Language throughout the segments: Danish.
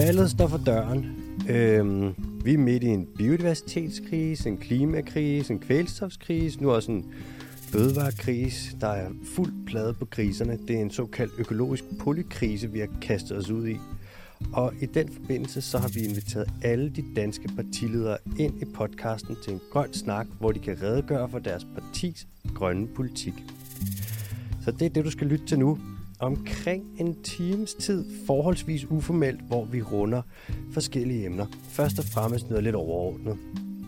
Valget står for døren. Øhm, vi er midt i en biodiversitetskrise, en klimakrise, en kvælstofskrise, nu også en fødevarekrise. Der er fuld plade på kriserne. Det er en såkaldt økologisk polykrise, vi har kastet os ud i. Og i den forbindelse så har vi inviteret alle de danske partiledere ind i podcasten til en grøn snak, hvor de kan redegøre for deres partis grønne politik. Så det er det, du skal lytte til nu. Omkring en times tid, forholdsvis uformelt, hvor vi runder forskellige emner. Først og fremmest noget lidt overordnet.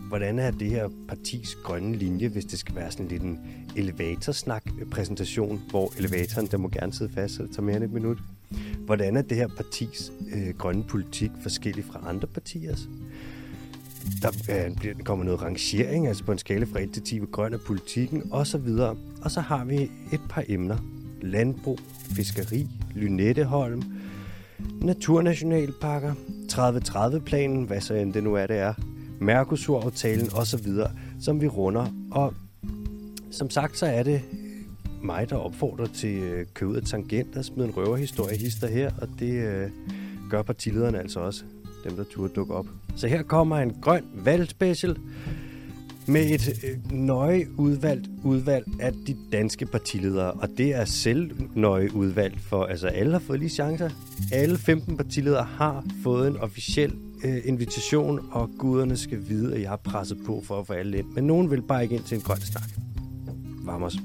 Hvordan er det her partis grønne linje, hvis det skal være sådan lidt en elevatorsnak-præsentation, øh, hvor elevatoren, der må gerne sidde fast, så det tager mere end et minut. Hvordan er det her partis øh, grønne politik forskellig fra andre partiers? Der øh, kommer noget rangering, altså på en skala fra 1 til 10, hvor grøn er politikken, osv. Og så har vi et par emner. Landbrug, fiskeri, Lynetteholm, naturnationalparker, 30-30-planen, hvad så end det nu er, det er, Mercosur-aftalen osv., som vi runder. Og som sagt, så er det mig, der opfordrer til øh, køb ud af tangent og smide en røverhistorie hister her, og det øh, gør partilederne altså også, dem der turde dukke op. Så her kommer en grøn valgspecial med et øh, nøje udvalgt udvalg af de danske partiledere, og det er selv nøje udvalgt for, altså alle har fået lige chancer. Alle 15 partiledere har fået en officiel øh, invitation, og guderne skal vide, at jeg har presset på for at få alle ind. Men nogen vil bare ikke ind til en grøn snak. Vamos.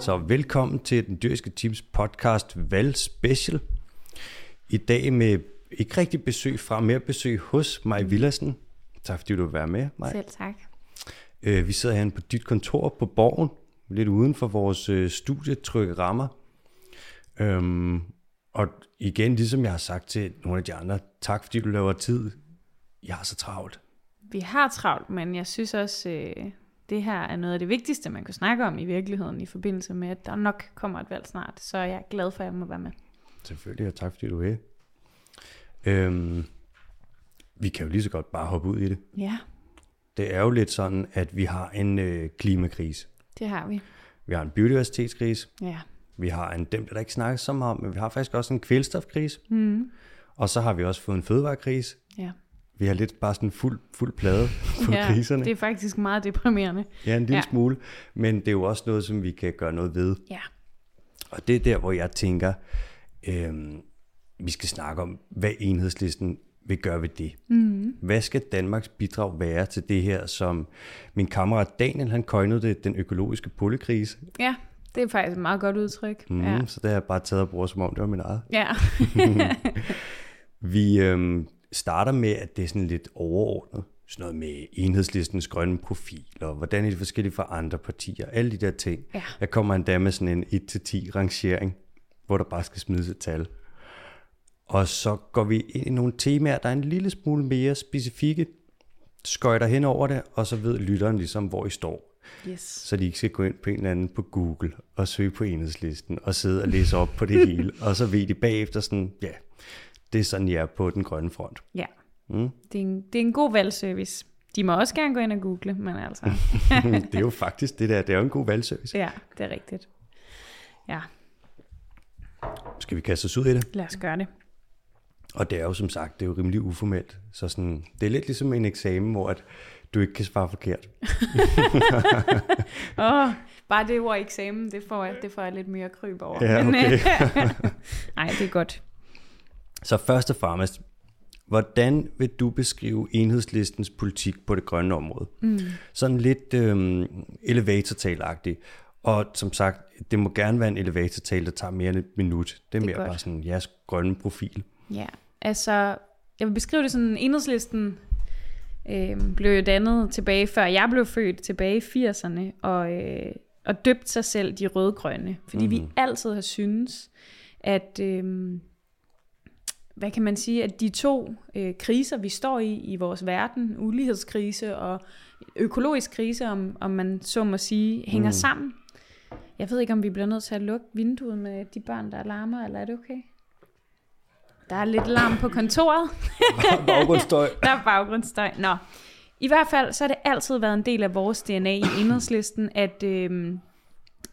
Så velkommen til den dyriske teams podcast Valg Special. I dag med ikke rigtig besøg fra, mere besøg hos Maj Villersen. Tak fordi du vil være med, Maj. Selv tak. Øh, vi sidder herinde på dit kontor på Borgen, lidt uden for vores øh, studietrygge rammer. Øhm, og igen, ligesom jeg har sagt til nogle af de andre, tak fordi du laver tid. Jeg har så travlt. Vi har travlt, men jeg synes også, øh, det her er noget af det vigtigste, man kan snakke om i virkeligheden, i forbindelse med, at der nok kommer et valg snart. Så jeg er glad for, at jeg må være med. Selvfølgelig, og tak fordi du er. Øhm, vi kan jo lige så godt bare hoppe ud i det. Ja, Det er jo lidt sådan, at vi har en øh, klimakrise. det har vi. Vi har en biodiversitetskrise. Ja. Vi har en, dem, der der ikke snakkes så meget om, men vi har faktisk også en kvælstofkrise. Mm. Og så har vi også fået en fødevarekrise. Ja. Vi har lidt bare sådan fuld, fuld plade på ja, kriserne. det er faktisk meget deprimerende. Ja, en lille ja. smule. Men det er jo også noget, som vi kan gøre noget ved. Ja. Og det er der, hvor jeg tænker, øhm, vi skal snakke om, hvad enhedslisten vil gøre ved det. Mm. Hvad skal Danmarks bidrag være til det her, som min kammerat Daniel, han køjnede det, den økologiske polykrise. Ja, det er faktisk et meget godt udtryk. Mm, Ja. Så det har jeg bare taget og brugt, som om det var min eget. Ja. Vi øhm, starter med, at det er sådan lidt overordnet. Sådan noget med enhedslistens grønne profil, og hvordan er det forskellige fra andre partier, alle de der ting. Ja. Jeg kommer endda med sådan en 1-10 rangering, hvor der bare skal smides et tal. Og så går vi ind i nogle temaer, der er en lille smule mere specifikke, skøjter hen over det, og så ved lytteren ligesom, hvor I står. Yes. Så de ikke skal gå ind på en eller anden på Google og søge på enhedslisten og sidde og læse op på det hele. Og så ved de bagefter sådan, ja, det er sådan, jeg er på den grønne front. Ja. Mm. Det er, en, det er en god valgservice. De må også gerne gå ind og google, men altså, det er jo faktisk det der, det er jo en god valgservice. ja, det er rigtigt. Ja, Skal vi kaste os ud i det? lad os gøre det. Og det er jo som sagt, det er jo rimelig uformelt. Så sådan, det er lidt ligesom en eksamen, hvor at du ikke kan svare forkert. Åh, oh, bare det ord eksamen, det får jeg, det får jeg lidt mere kryb over. Ja, okay. Nej, det er godt. Så først og fremmest, hvordan vil du beskrive enhedslistens politik på det grønne område? Mm. Sådan lidt øhm, elevatortalagtigt. Og som sagt, det må gerne være en elevatortal, der tager mere end et minut. Det er, er mere godt. bare sådan jeres grønne profil. Ja, altså, jeg vil beskrive det sådan, enhedslisten øh, blev jo dannet tilbage, før jeg blev født, tilbage i 80'erne, og, øh, og døbt sig selv de rødgrønne, fordi mm. vi altid har syntes, at, øh, hvad kan man sige, at de to øh, kriser, vi står i i vores verden, ulighedskrise og økologisk krise, om, om man så må sige, hænger mm. sammen. Jeg ved ikke, om vi bliver nødt til at lukke vinduet med de børn, der larmer, eller er det okay? Der er lidt larm på kontoret. Baggrundsstøj. Der er baggrundsstøj. Nå. I hvert fald, så har det altid været en del af vores DNA i enhedslisten, at, øhm,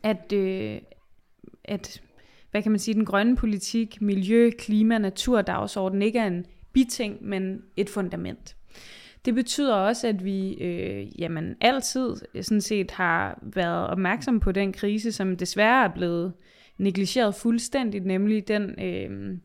at, øh, at hvad kan man sige, den grønne politik, miljø, klima, natur, dagsorden ikke er en biting, men et fundament. Det betyder også, at vi øh, jamen, altid øh, sådan set har været opmærksom på den krise, som desværre er blevet negligeret fuldstændigt, nemlig den øh,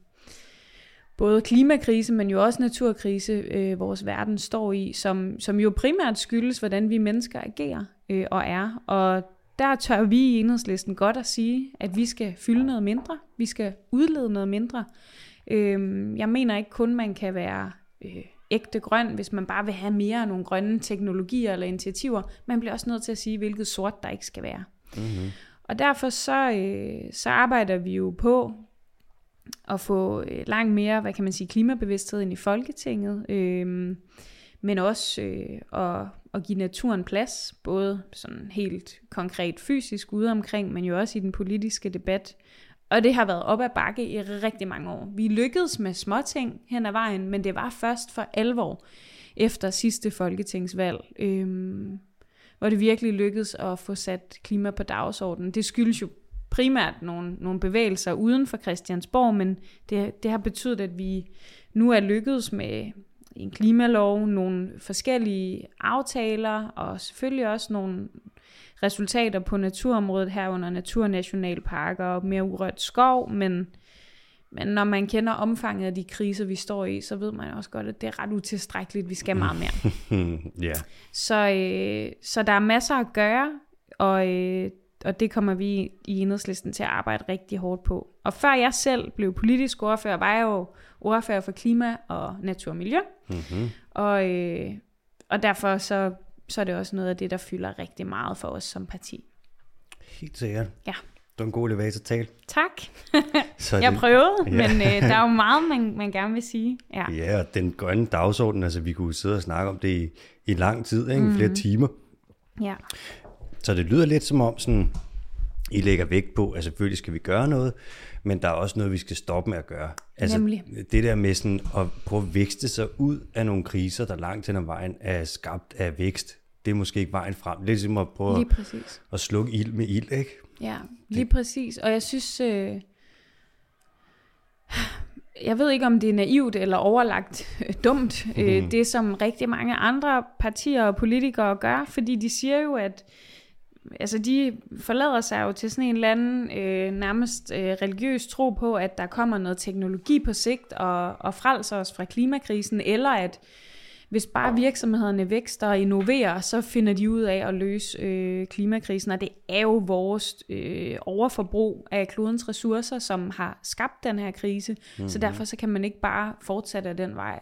både klimakrise, men jo også naturkrise, øh, vores verden står i, som, som jo primært skyldes, hvordan vi mennesker agerer øh, og er. Og der tør vi i enhedslisten godt at sige, at vi skal fylde noget mindre, vi skal udlede noget mindre. Øh, jeg mener ikke kun, man kan være øh, ægte grøn, hvis man bare vil have mere af nogle grønne teknologier eller initiativer. Man bliver også nødt til at sige, hvilket sort der ikke skal være. Mm-hmm. Og derfor så, øh, så arbejder vi jo på at få øh, langt mere, hvad kan man sige, klimabevidsthed ind i Folketinget, øh, men også øh, at, at give naturen plads, både sådan helt konkret fysisk ude omkring, men jo også i den politiske debat. Og det har været op ad bakke i rigtig mange år. Vi lykkedes med småting hen ad vejen, men det var først for alvor efter sidste folketingsvalg, øhm, hvor det virkelig lykkedes at få sat klima på dagsordenen. Det skyldes jo primært nogle, nogle bevægelser uden for Christiansborg, men det, det har betydet, at vi nu er lykkedes med en klimalov, nogle forskellige aftaler, og selvfølgelig også nogle resultater på naturområdet herunder naturnationalparker og mere urørt skov, men, men når man kender omfanget af de kriser, vi står i, så ved man også godt, at det er ret utilstrækkeligt, vi skal meget mere. ja. så, øh, så der er masser at gøre, og, øh, og det kommer vi i enhedslisten til at arbejde rigtig hårdt på. Og før jeg selv blev politisk ordfører, var jeg jo ordfører for klima og natur og miljø. Mm-hmm. Og, øh, og derfor så så er det også noget af det, der fylder rigtig meget for os som parti. Helt sikkert. Ja. Du er en god elevator tal. Tak. så jeg det, prøvede, ja. men øh, der er jo meget, man, man gerne vil sige. Ja. ja, og den grønne dagsorden, altså vi kunne sidde og snakke om det i, i lang tid, ikke? Mm. flere timer. Ja. Så det lyder lidt som om, sådan, I lægger vægt på, at selvfølgelig skal vi gøre noget, men der er også noget, vi skal stoppe med at gøre. Altså, Nemlig. Det der med sådan at prøve at vækste sig ud af nogle kriser, der langt hen ad vejen er skabt af vækst, det er måske ikke vejen frem. Lidt ligesom at prøve lige præcis. at slukke ild med ild, ikke? Ja, lige det. præcis. Og jeg synes, øh, jeg ved ikke, om det er naivt eller overlagt øh, dumt, mm. øh, det som rigtig mange andre partier og politikere gør, fordi de siger jo, at altså de forlader sig jo til sådan en eller anden øh, nærmest øh, religiøs tro på, at der kommer noget teknologi på sigt og, og frelser os fra klimakrisen, eller at hvis bare virksomhederne vækster og innoverer, så finder de ud af at løse øh, klimakrisen, og det er jo vores øh, overforbrug af klodens ressourcer, som har skabt den her krise, mm-hmm. så mhm. derfor så kan man ikke bare fortsætte af den vej.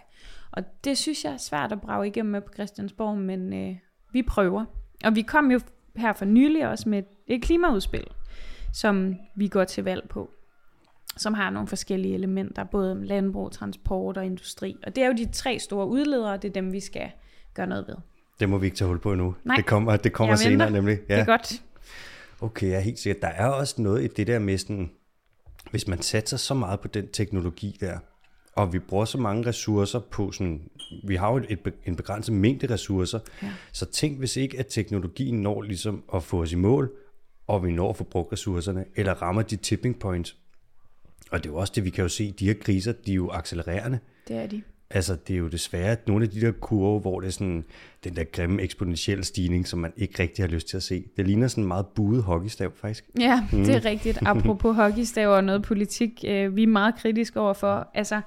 Og det synes jeg er svært at brage igennem med på Christiansborg, men øh, vi prøver. Og vi kom jo her for nylig også med et, et klimaudspil, som vi går til valg på som har nogle forskellige elementer, både landbrug, transport og industri. Og det er jo de tre store udledere, det er dem, vi skal gøre noget ved. Det må vi ikke tage hul på endnu. Nej, det kommer, det kommer senere nemlig. Ja. Det er godt. Okay, jeg er helt sikker. Der er også noget i det der med sådan, hvis man satser så meget på den teknologi der, og vi bruger så mange ressourcer på sådan, vi har jo et, en begrænset mængde ressourcer, ja. så tænk hvis ikke, at teknologien når ligesom at få os i mål, og vi når at få brugt ressourcerne, eller rammer de tipping points, og det er jo også det, vi kan jo se, de her kriser, de er jo accelererende. Det er de. Altså, det er jo desværre nogle af de der kurver, hvor det er sådan den der grimme eksponentielle stigning, som man ikke rigtig har lyst til at se. Det ligner sådan en meget buet hockeystav, faktisk. Ja, mm. det er rigtigt. Apropos hockeystav og noget politik, øh, vi er meget kritiske overfor. Altså,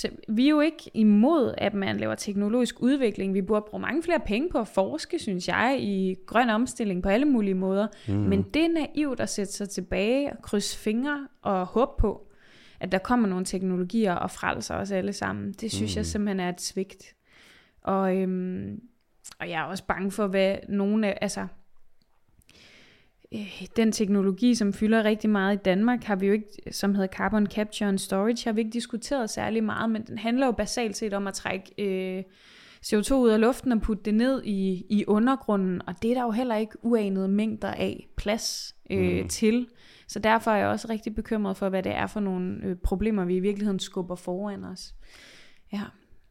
så vi er jo ikke imod, at man laver teknologisk udvikling. Vi burde bruge mange flere penge på at forske, synes jeg, i grøn omstilling på alle mulige måder. Mm. Men det er naivt at sætte sig tilbage og krydse fingre og håbe på, at der kommer nogle teknologier og frelser os alle sammen. Det synes mm. jeg simpelthen er et svigt. Og, øhm, og jeg er også bange for, hvad nogle af, altså, øh, den teknologi, som fylder rigtig meget i Danmark, har vi jo ikke, som hedder Carbon Capture and Storage, har vi ikke diskuteret særlig meget, men den handler jo basalt set om at trække øh, CO2 ud af luften og putte det ned i, i undergrunden, og det er der jo heller ikke uanede mængder af plads øh, mm. til. Så derfor er jeg også rigtig bekymret for, hvad det er for nogle øh, problemer, vi i virkeligheden skubber foran os. Ja.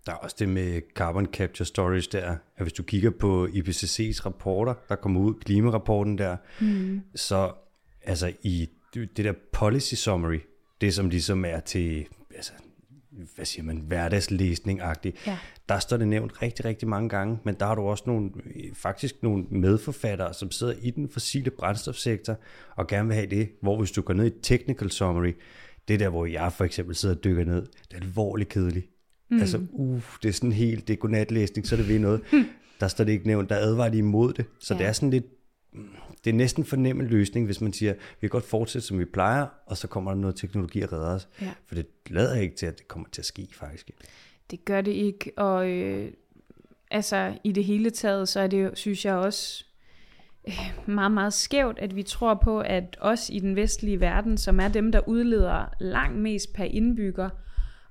Der er også det med carbon capture storage der, at hvis du kigger på IPCC's rapporter, der kommer ud, klimarapporten der, mm. så altså i det der policy summary, det som ligesom er til, altså, hvad siger man, hverdagslæsning-agtigt, ja. der står det nævnt rigtig, rigtig mange gange, men der har du også nogle, faktisk nogle medforfattere, som sidder i den fossile brændstofsektor, og gerne vil have det, hvor hvis du går ned i technical summary, det der, hvor jeg for eksempel sidder og dykker ned, det er alvorligt kedeligt. Mm. Altså, uh, det er sådan helt, det er godnatlæsning, så er det ved noget. der står det ikke nævnt, der advarer de imod det. Så ja. det er sådan lidt, det er næsten fornem en løsning, hvis man siger, vi kan godt fortsætte, som vi plejer, og så kommer der noget teknologi og redder os. Ja. For det lader ikke til, at det kommer til at ske, faktisk. Det gør det ikke, og øh, altså i det hele taget, så er det synes jeg også, øh, meget, meget skævt, at vi tror på, at os i den vestlige verden, som er dem, der udleder langt mest per indbygger,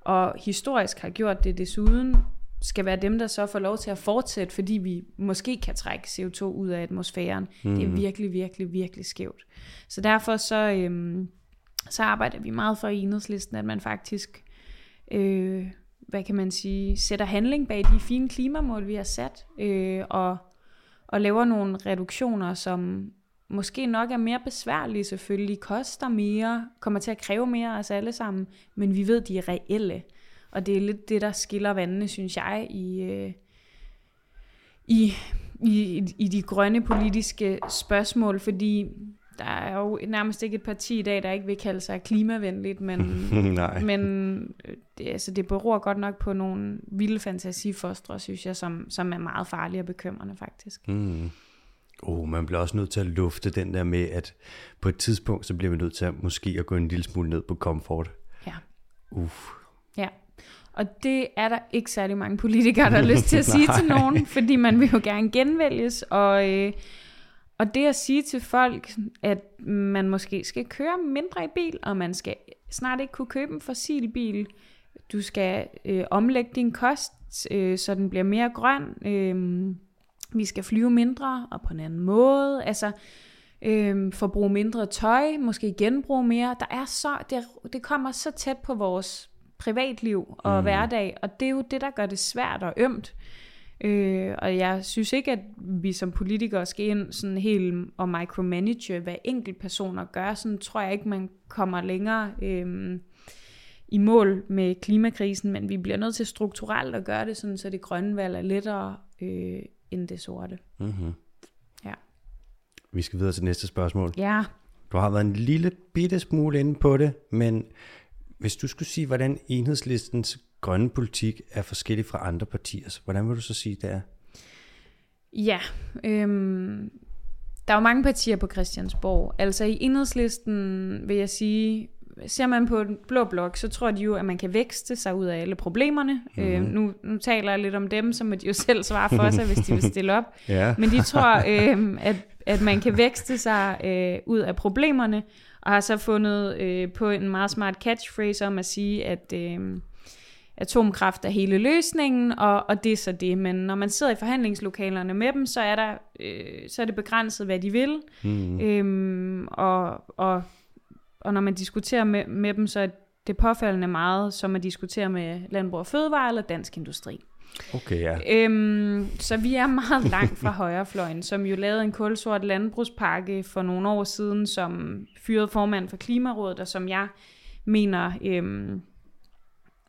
og historisk har gjort det desuden, skal være dem, der så får lov til at fortsætte, fordi vi måske kan trække CO2 ud af atmosfæren. Mm. Det er mhm. virkelig, virkelig, virkelig skævt. Så derfor så, øhm, så arbejder vi meget for i enhedslisten, at man faktisk, øh, hvad kan man sige, sætter handling bag de fine klimamål, vi har sat, øh, og, og laver nogle reduktioner, som måske nok er mere besværlige selvfølgelig, koster mere, kommer til at kræve mere af os alle sammen, men vi ved, de er reelle. Og det er lidt det, der skiller vandene, synes jeg, i, øh, i, i, i de grønne politiske spørgsmål, fordi der er jo nærmest ikke et parti i dag, der ikke vil kalde sig klimavenligt, men, men øh, det, altså, det beror godt nok på nogle vilde fantasifostre, synes jeg, som, som er meget farlige og bekymrende faktisk. Mm. Oh, man bliver også nødt til at lufte den der med, at på et tidspunkt, så bliver vi nødt til at måske at gå en lille smule ned på komfort. Ja. Uff. Ja, og det er der ikke særlig mange politikere, der har lyst til at sige til nogen, fordi man vil jo gerne genvælges, og, øh, og det at sige til folk, at man måske skal køre mindre i bil, og man skal snart ikke kunne købe en fossil bil, du skal øh, omlægge din kost, øh, så den bliver mere grøn, øh, vi skal flyve mindre og på en anden måde, altså øh, forbruge mindre tøj, måske genbruge mere. Der er så, det, det kommer så tæt på vores privatliv og mm. hverdag, og det er jo det, der gør det svært og ømt. Øh, og jeg synes ikke, at vi som politikere skal ind sådan helt og micromanage, hvad enkelt personer gør. Sådan tror jeg ikke, man kommer længere øh, i mål med klimakrisen, men vi bliver nødt til strukturelt at gøre det sådan, så det grønne valg er lettere øh, end det sorte. Mm-hmm. Ja. Vi skal videre til næste spørgsmål. Ja. Du har været en lille bitte smule inde på det, men hvis du skulle sige, hvordan enhedslistens grønne politik er forskellig fra andre partiers, hvordan vil du så sige, det er? Ja, øhm, der er jo mange partier på Christiansborg. Altså i enhedslisten vil jeg sige, ser man på den blå blok, så tror de jo, at man kan vækste sig ud af alle problemerne. Mm-hmm. Øh, nu, nu taler jeg lidt om dem, så må de jo selv svare for sig, hvis de vil stille op. ja. Men de tror, øh, at, at man kan vækste sig øh, ud af problemerne, og har så fundet øh, på en meget smart catchphrase om at sige, at øh, atomkraft er hele løsningen, og, og det er så det. Men når man sidder i forhandlingslokalerne med dem, så er, der, øh, så er det begrænset, hvad de vil. Mm. Øhm, og, og, og når man diskuterer med, med dem, så er det påfaldende meget, som at diskutere med Landbrug og Fødevare eller Dansk Industri. Okay, ja. Øhm, så vi er meget langt fra højrefløjen, som jo lavede en kulsort landbrugspakke for nogle år siden, som fyrede formand for Klimarådet, og som jeg mener øhm,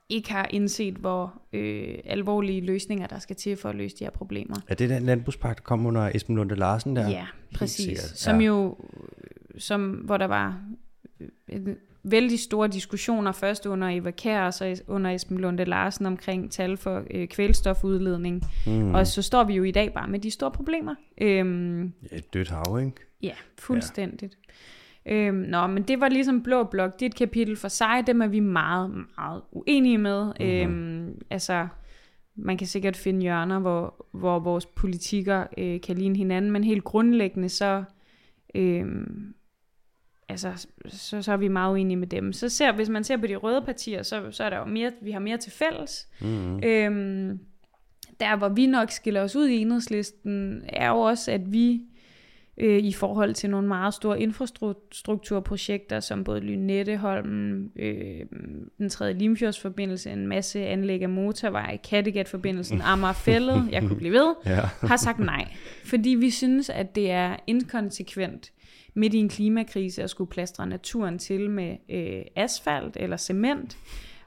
ikke har indset, hvor øh, alvorlige løsninger, der skal til for at løse de her problemer. Er det den landbrugspakke, der kom under Esben Lunde Larsen der? Ja, præcis. Som ja. jo, som, hvor der var vældig store diskussioner, først under Eva Kær og så under Esben Lunde Larsen omkring tal for øh, kvælstofudledning. Mm. Og så står vi jo i dag bare med de store problemer. Øhm, ja, et dødt hav, ikke? Ja, fuldstændigt. Ja. Øhm, nå, men det var ligesom Blå Blok. Det er et kapitel for sig. Dem er vi meget, meget uenige med. Mm-hmm. Øhm, altså, man kan sikkert finde hjørner, hvor, hvor vores politikker øh, kan ligne hinanden, men helt grundlæggende så... Øh, altså, så, så er vi meget uenige med dem. Så ser, hvis man ser på de røde partier, så, så er der jo mere, vi har mere til fælles. Mm-hmm. Øhm, der, hvor vi nok skiller os ud i enhedslisten, er jo også, at vi øh, i forhold til nogle meget store infrastrukturprojekter, som både Lynetteholmen, øh, den tredje Limfjordsforbindelse, en masse anlæg af motorvej, Kattegat-forbindelsen, Amagerfællet, jeg kunne blive ved, Ja. har sagt nej. Fordi vi synes, at det er inkonsekvent midt i en klimakrise at skulle plastre naturen til med øh, asfalt eller cement,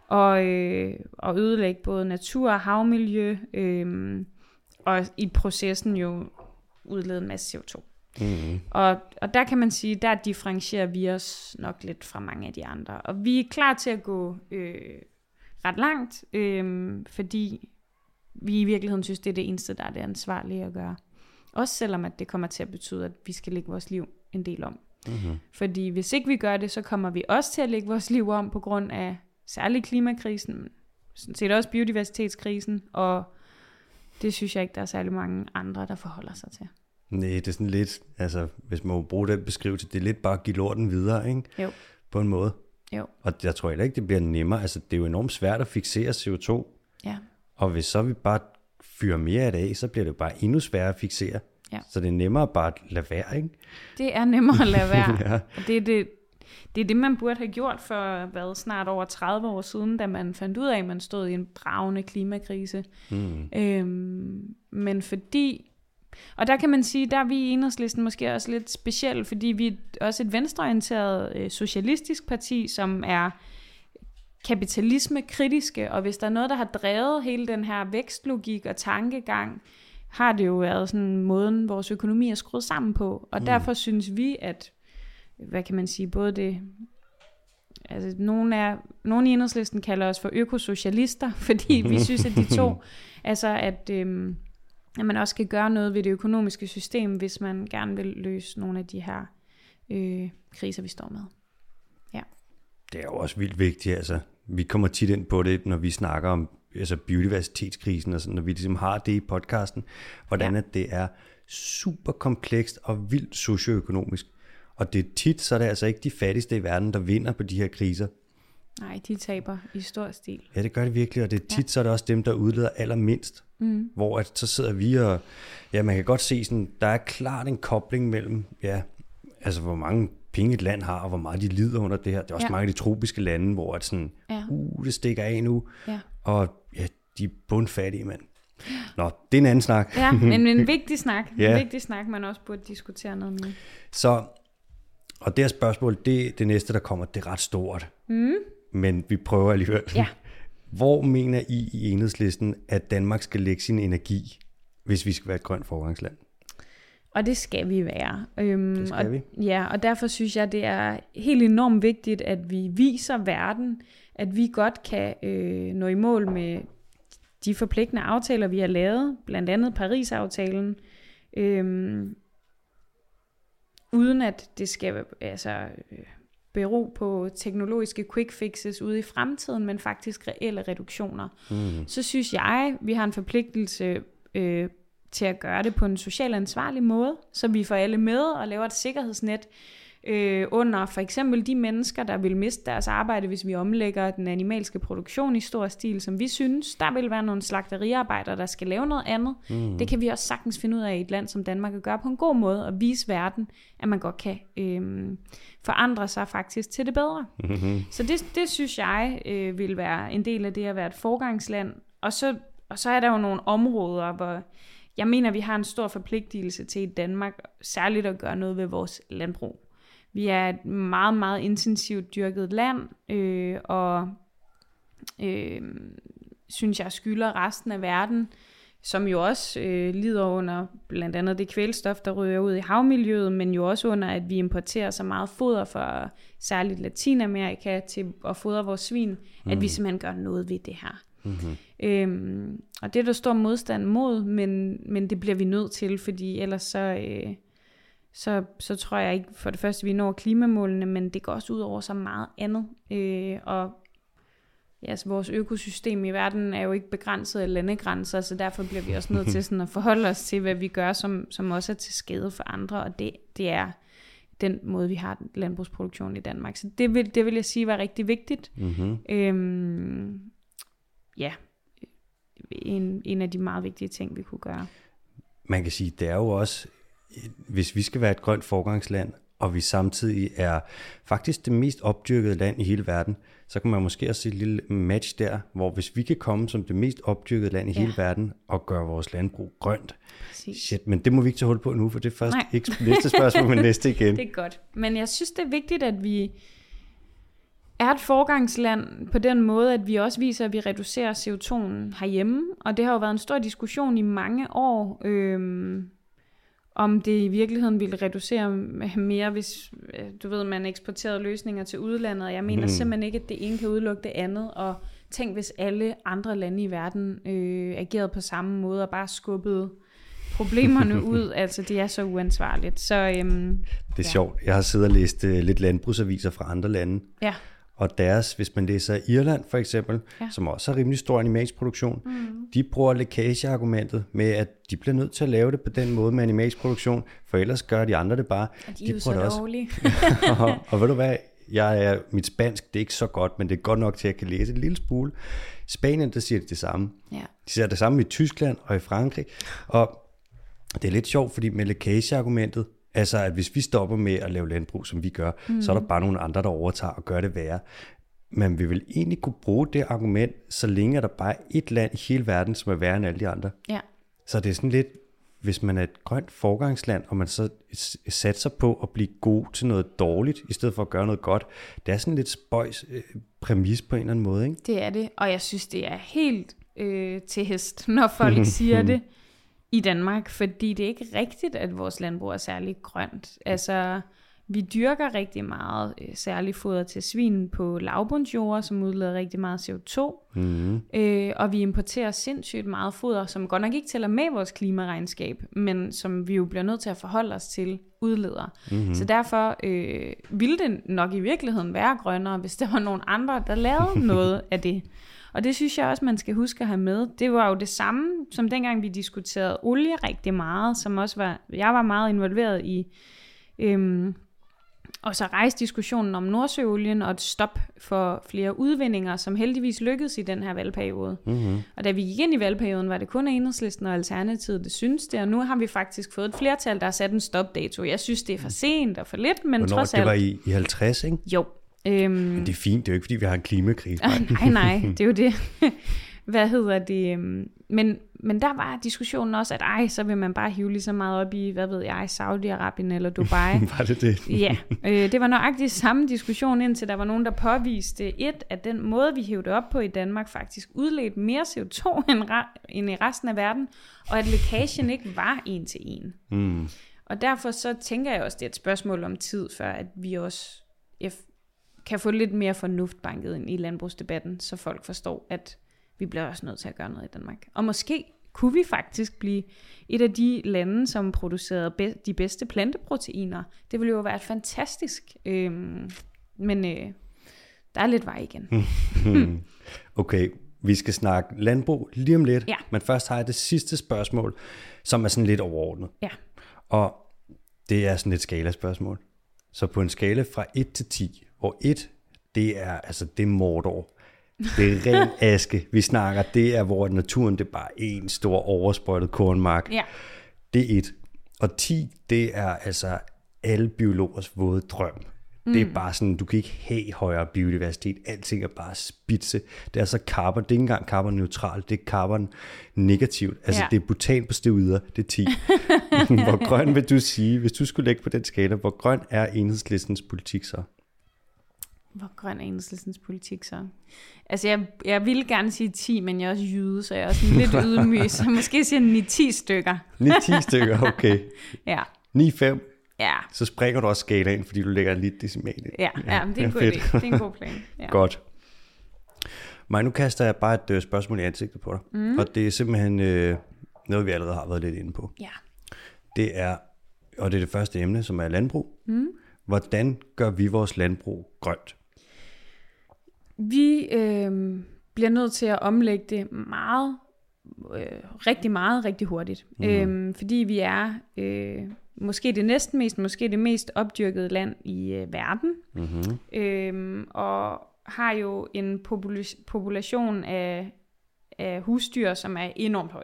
og, øh, og ødelægge både natur og havmiljø, øh, og i processen jo udlede en masse CO2. Mm-hmm. Og, og der kan man sige, der differentierer vi os nok lidt fra mange af de andre. Og vi er klar til at gå øh, ret langt, øh, fordi vi i virkeligheden synes, det er det eneste, der er det ansvarlige at gøre. Også selvom at det kommer til at betyde, at vi skal lægge vores liv en del om. Mm-hmm. Fordi hvis ikke vi gør det, så kommer vi også til at lægge vores liv om på grund af særlig klimakrisen, men sådan set også biodiversitetskrisen, og det synes jeg ikke, der er særlig mange andre, der forholder sig til. Nej, det er sådan lidt, altså hvis man må bruge den beskrivelse, det er lidt bare at give lorten videre, ikke? Jo. På en måde. Jo. Og jeg tror heller ikke, det bliver nemmere. Altså, det er jo enormt svært at fixere CO2, Ja, og hvis så vi bare fyrer mere af det af, så bliver det jo bare endnu sværere at fixere. Ja. Så det er nemmere bare at lade være, ikke? det er nemmere at lade være. Ja. Og det er det, det er det, man burde have gjort for hvad, snart over 30 år siden, da man fandt ud af, at man stod i en bravende klimakrise. Mm. Øhm, men fordi, og der kan man sige, der er vi i enhedslisten måske også lidt specielt, fordi vi er også et venstreorienteret øh, socialistisk parti, som er kapitalisme kritiske, og hvis der er noget, der har drevet hele den her vækstlogik og tankegang, har det jo været sådan måden, vores økonomi er skruet sammen på. Og mm. derfor synes vi, at, hvad kan man sige, både det, altså nogle, er, nogle i enhedslisten kalder os for økosocialister, fordi vi synes, at de to, altså at, øhm, at man også skal gøre noget ved det økonomiske system, hvis man gerne vil løse nogle af de her øh, kriser, vi står med. Det er jo også vildt vigtigt, altså. Vi kommer tit ind på det, når vi snakker om altså biodiversitetskrisen, og sådan, når vi ligesom har det i podcasten, hvordan Ja. at det er super komplekst og vildt socioøkonomisk. Og det er tit, så er det altså ikke de fattigste i verden, der vinder på de her kriser. Nej, de taber i stor stil. Ja, det gør det virkelig, og det er tit, ja. så er det også dem, der udleder allermindst. Mm. Hvor at, så sidder vi og, ja, man kan godt se sådan, der er klart en kobling mellem, ja, altså hvor mange penge et land har, og hvor meget de lider under det her. Det er også ja. mange af de tropiske lande, hvor at sådan, Ja. uh, det stikker af nu, Ja. Og ja, de er bundfattige, mand. Nå, det er en anden snak. Ja, men en vigtig snak. Ja. En vigtig snak, man også burde diskutere noget med. Så, og det her spørgsmål, det, det næste, der kommer, det er ret stort. Mm. Men vi prøver alligevel. Ja. Hvor mener I i enhedslisten, at Danmark skal lægge sin energi, hvis vi skal være et grønt forgangsland? Og det skal vi være. Øhm, Det skal og, vi. Ja, og derfor synes jeg, det er helt enormt vigtigt, at vi viser verden, at vi godt kan øh, nå i mål med de forpligtende aftaler, vi har lavet, blandt andet Paris-aftalen, øhm, uden at det skal altså, øh, bero på teknologiske quick fixes ude i fremtiden, men faktisk reelle reduktioner. Mm. Så synes jeg, vi har en forpligtelse øh, til at gøre det på en social ansvarlig måde, så vi får alle med og laver et sikkerhedsnet øh, under for eksempel de mennesker, der vil miste deres arbejde, hvis vi omlægger den animalske produktion i stor stil, som vi synes. Der vil være nogle slagteriarbejdere, der skal lave noget andet. Mm. Det kan vi også sagtens finde ud af i et land som Danmark at gøre på en god måde og vise verden, at man godt kan øh, forandre sig faktisk til det bedre. Mm-hmm. Så det, det synes jeg øh, vil være en del af det at være et forgangsland. Og så, og så er der jo nogle områder, hvor jeg mener, vi har en stor forpligtelse til i Danmark, særligt at gøre noget ved vores landbrug. Vi er et meget, meget intensivt dyrket land, øh, og øh, synes jeg skylder resten af verden, som jo også øh, lider under blandt andet det kvælstof, der ryger ud i havmiljøet, men jo også under, at vi importerer så meget foder fra særligt Latinamerika til at fodre vores svin, mm. at vi simpelthen gør noget ved det her. Mm-hmm. Øhm, og det er der stor modstand mod, men, men det bliver vi nødt til, fordi ellers så, øh, så, så tror jeg ikke for det første, vi når klimamålene, men det går også ud over så meget andet. Øh, og ja, altså, vores økosystem i verden er jo ikke begrænset af landegrænser, så derfor bliver vi også nødt til sådan at forholde os til, hvad vi gør, som, som også er til skade for andre, og det, det er den måde, vi har landbrugsproduktion i Danmark. Så det vil, det vil jeg sige var rigtig vigtigt. Mm-hmm. Øhm, ja, en, en af de meget vigtige ting, vi kunne gøre. Man kan sige, det er jo også hvis vi skal være et grønt forgangsland, og vi samtidig er faktisk det mest opdyrkede land i hele verden, så kan man måske også se et lille match der, hvor hvis vi kan komme som det mest opdyrkede land i Ja. hele verden, og gøre vores landbrug grønt, Præcis. shit, men det må vi ikke tage hul på nu, for det er først Nej. ikke næste spørgsmål, men næste igen. Det er godt. Men jeg synes, det er vigtigt, at vi er et forgangsland på den måde, at vi også viser, at vi reducerer CO2'en herhjemme. Og det har jo været en stor diskussion i mange år, øhm, om det i virkeligheden ville reducere mere, hvis øh, du ved, man eksporterede løsninger til udlandet. Jeg mener Mm. simpelthen ikke, at det ene kan udelukke det andet. Og tænk, hvis alle andre lande i verden øh, agerede på samme måde og bare skubbede problemerne ud. Altså, det er så uansvarligt. Så øhm, Det er Ja. sjovt. Jeg har siddet og læst uh, lidt landbrugsaviser fra andre lande, ja, og deres, hvis man læser Irland for eksempel, Ja. som også har rimelig stor animalsk produktion, mm. de bruger lækageargumentet med, at de bliver nødt til at lave det på den måde med animalsk produktion, for ellers gør de andre det bare. og de er jo så det også. dårlige. og, og ved du hvad, jeg er, mit spansk det er ikke så godt, men det er godt nok til, at jeg kan læse en lille smule. Spanien, der siger de det samme. Ja. De siger det samme i Tyskland og i Frankrig. Og det er lidt sjovt, fordi med lækageargumentet, altså at hvis vi stopper med at lave landbrug, som vi gør, mm. så er der bare nogle andre, der overtager og gør det værre. Men vi vil egentlig kunne bruge det argument, så længe er der bare et land i hele verden, som er værre end alle de andre. ja. Så det er sådan lidt, hvis man er et grønt forgangsland, og man så satser på at blive god til noget dårligt, i stedet for at gøre noget godt, det er sådan lidt spøjs øh, præmis på en eller anden måde, ikke? Det er det, og jeg synes, det er helt øh, til hest, når folk siger det i Danmark, fordi det er ikke rigtigt, at vores landbrug er særlig grønt. Altså, vi dyrker rigtig meget øh, særlig foder til svin på lavbundsjord, som udleder rigtig meget CO2, Mm-hmm. øh, og vi importerer sindssygt meget foder, som godt nok ikke tæller med vores klimaregnskab, men som vi jo bliver nødt til at forholde os til udleder. Mm-hmm. Så derfor øh, ville det nok i virkeligheden være grønnere, hvis der var nogle andre, der lavede noget af det. Og det synes jeg også, man skal huske at have med. Det var jo det samme, som dengang vi diskuterede olie rigtig meget, som også var, jeg var meget involveret i, øhm, og så rejste diskussionen om Nordsøolien og et stop for flere udvindinger, som heldigvis lykkedes i den her valgperiode. Mm-hmm. Og da vi gik ind i valgperioden, var det kun Enhedslisten og Alternativet, det synes det, og nu har vi faktisk fået et flertal, der har sat en stopdato. Jeg synes, det er for sent og for lidt, men Hvornår, trods det alt... var i, i 50, ikke? Jo. Øhm, Men det er fint, det er jo ikke, fordi vi har en klimakrise. nej, nej, det er jo det. Hvad hedder det? øhm, Men, men der var diskussionen også, at ej, så vil man bare hive lige så meget op i, hvad ved jeg, Saudi-Arabien eller Dubai. var det det? Ja, øh, det var nøjagtigt samme diskussion, indtil der var nogen, der påviste et, at den måde, vi hævde op på i Danmark, faktisk udledte mere CO2 end, end i resten af verden, og at lækagen ikke var en til en. Mm. Og derfor så tænker jeg også, det er et spørgsmål om tid, før at vi også kan få lidt mere fornuft banket ind i landbrugsdebatten, så folk forstår, at vi bliver også nødt til at gøre noget i Danmark. Og måske kunne vi faktisk blive et af de lande, som producerede be- de bedste planteproteiner. Det ville jo være fantastisk. Øhm, men øh, der er lidt vej igen. Okay, vi skal snakke landbrug lige om lidt, Ja. men først har jeg det sidste spørgsmål, som er sådan lidt overordnet. Ja. Og det er sådan et skala-spørgsmål. Så på en skala fra 1 til 10, hvor 1, det er, altså det er Mordor. Det er ren aske. Vi snakker, det er, hvor naturen det er bare en stor oversprøjtet kornmark. Ja, Det er 1. Og 10, det er altså alle biologers våde drøm. Mm. Det er bare sådan, du kan ikke have højere biodiversitet. Alting er bare spidse. Det er så carbon, det er ikke engang carbon neutralt, det er carbon negativt. Altså ja. det er butan på steroider, det er 10. hvor grøn vil du sige, hvis du skulle lægge på den skala, hvor grøn er enhedslistens politik så? Hvor grøn er enhedslistens politik så? Altså, jeg, jeg ville gerne sige 10, men jeg er også jyde, så jeg er også lidt ydmyg, så måske siger jeg 10 stykker. 9-10 stykker, okay. Ja, 9-5, ja, så springer du også skalaen, fordi du lægger lille decimal ind. ja, ja, men det er en god fedt. idé. Det er en god plan. Ja. Godt. Maj, nu kaster jeg bare et øh, spørgsmål i ansigtet på dig. Mm. Og det er simpelthen øh, noget, vi allerede har været lidt inde på. Ja. Det er, og det er det første emne, som er landbrug. Mm. Hvordan gør vi vores landbrug grønt? Vi øh, bliver nødt til at omlægge det meget, øh, rigtig meget, rigtig hurtigt. Mm. Øh, fordi vi er øh, måske det næsten mest, måske det mest opdyrkede land i øh, verden. Mm-hmm. øh, og har jo en popula- population af, af husdyr, som er enormt høj.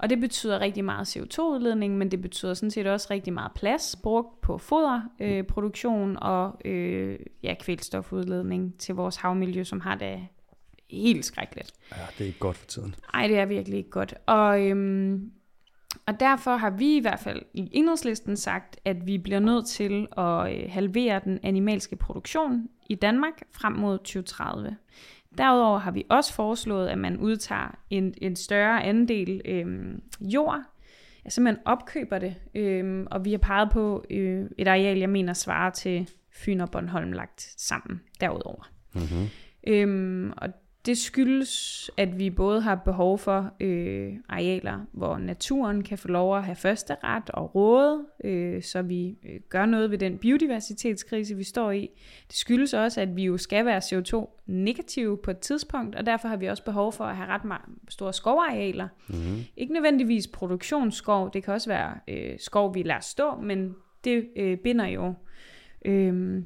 Og det betyder rigtig meget CO2-udledning, men det betyder sådan set også rigtig meget plads brugt på foderproduktion øh, og øh, ja, kvælstofudledning til vores havmiljø, som har det helt skrækkeligt. Ja, det er ikke godt for tiden. Nej, det er virkelig ikke godt. Og, øhm, og derfor har vi i hvert fald i enhedslisten sagt, at vi bliver nødt til at øh, halvere den animalske produktion i Danmark frem mod 2030. Derudover har vi også foreslået, at man udtager en, en større andel øhm, jord, altså man opkøber det, øhm, og vi har peget på øh, et areal, jeg mener svarer til Fyn og Bornholm lagt sammen derudover. Mm-hmm. Øhm, og det skyldes, at vi både har behov for øh, arealer, hvor naturen kan få lov at have første ret og råde, øh, så vi øh, gør noget ved den biodiversitetskrise, vi står i. Det skyldes også, at vi jo skal være CO2-negative på et tidspunkt, og derfor har vi også behov for at have ret store skovarealer. Mm-hmm. Ikke nødvendigvis produktionsskov, det kan også være øh, skov, vi lader stå, men det øh, binder jo... Øh,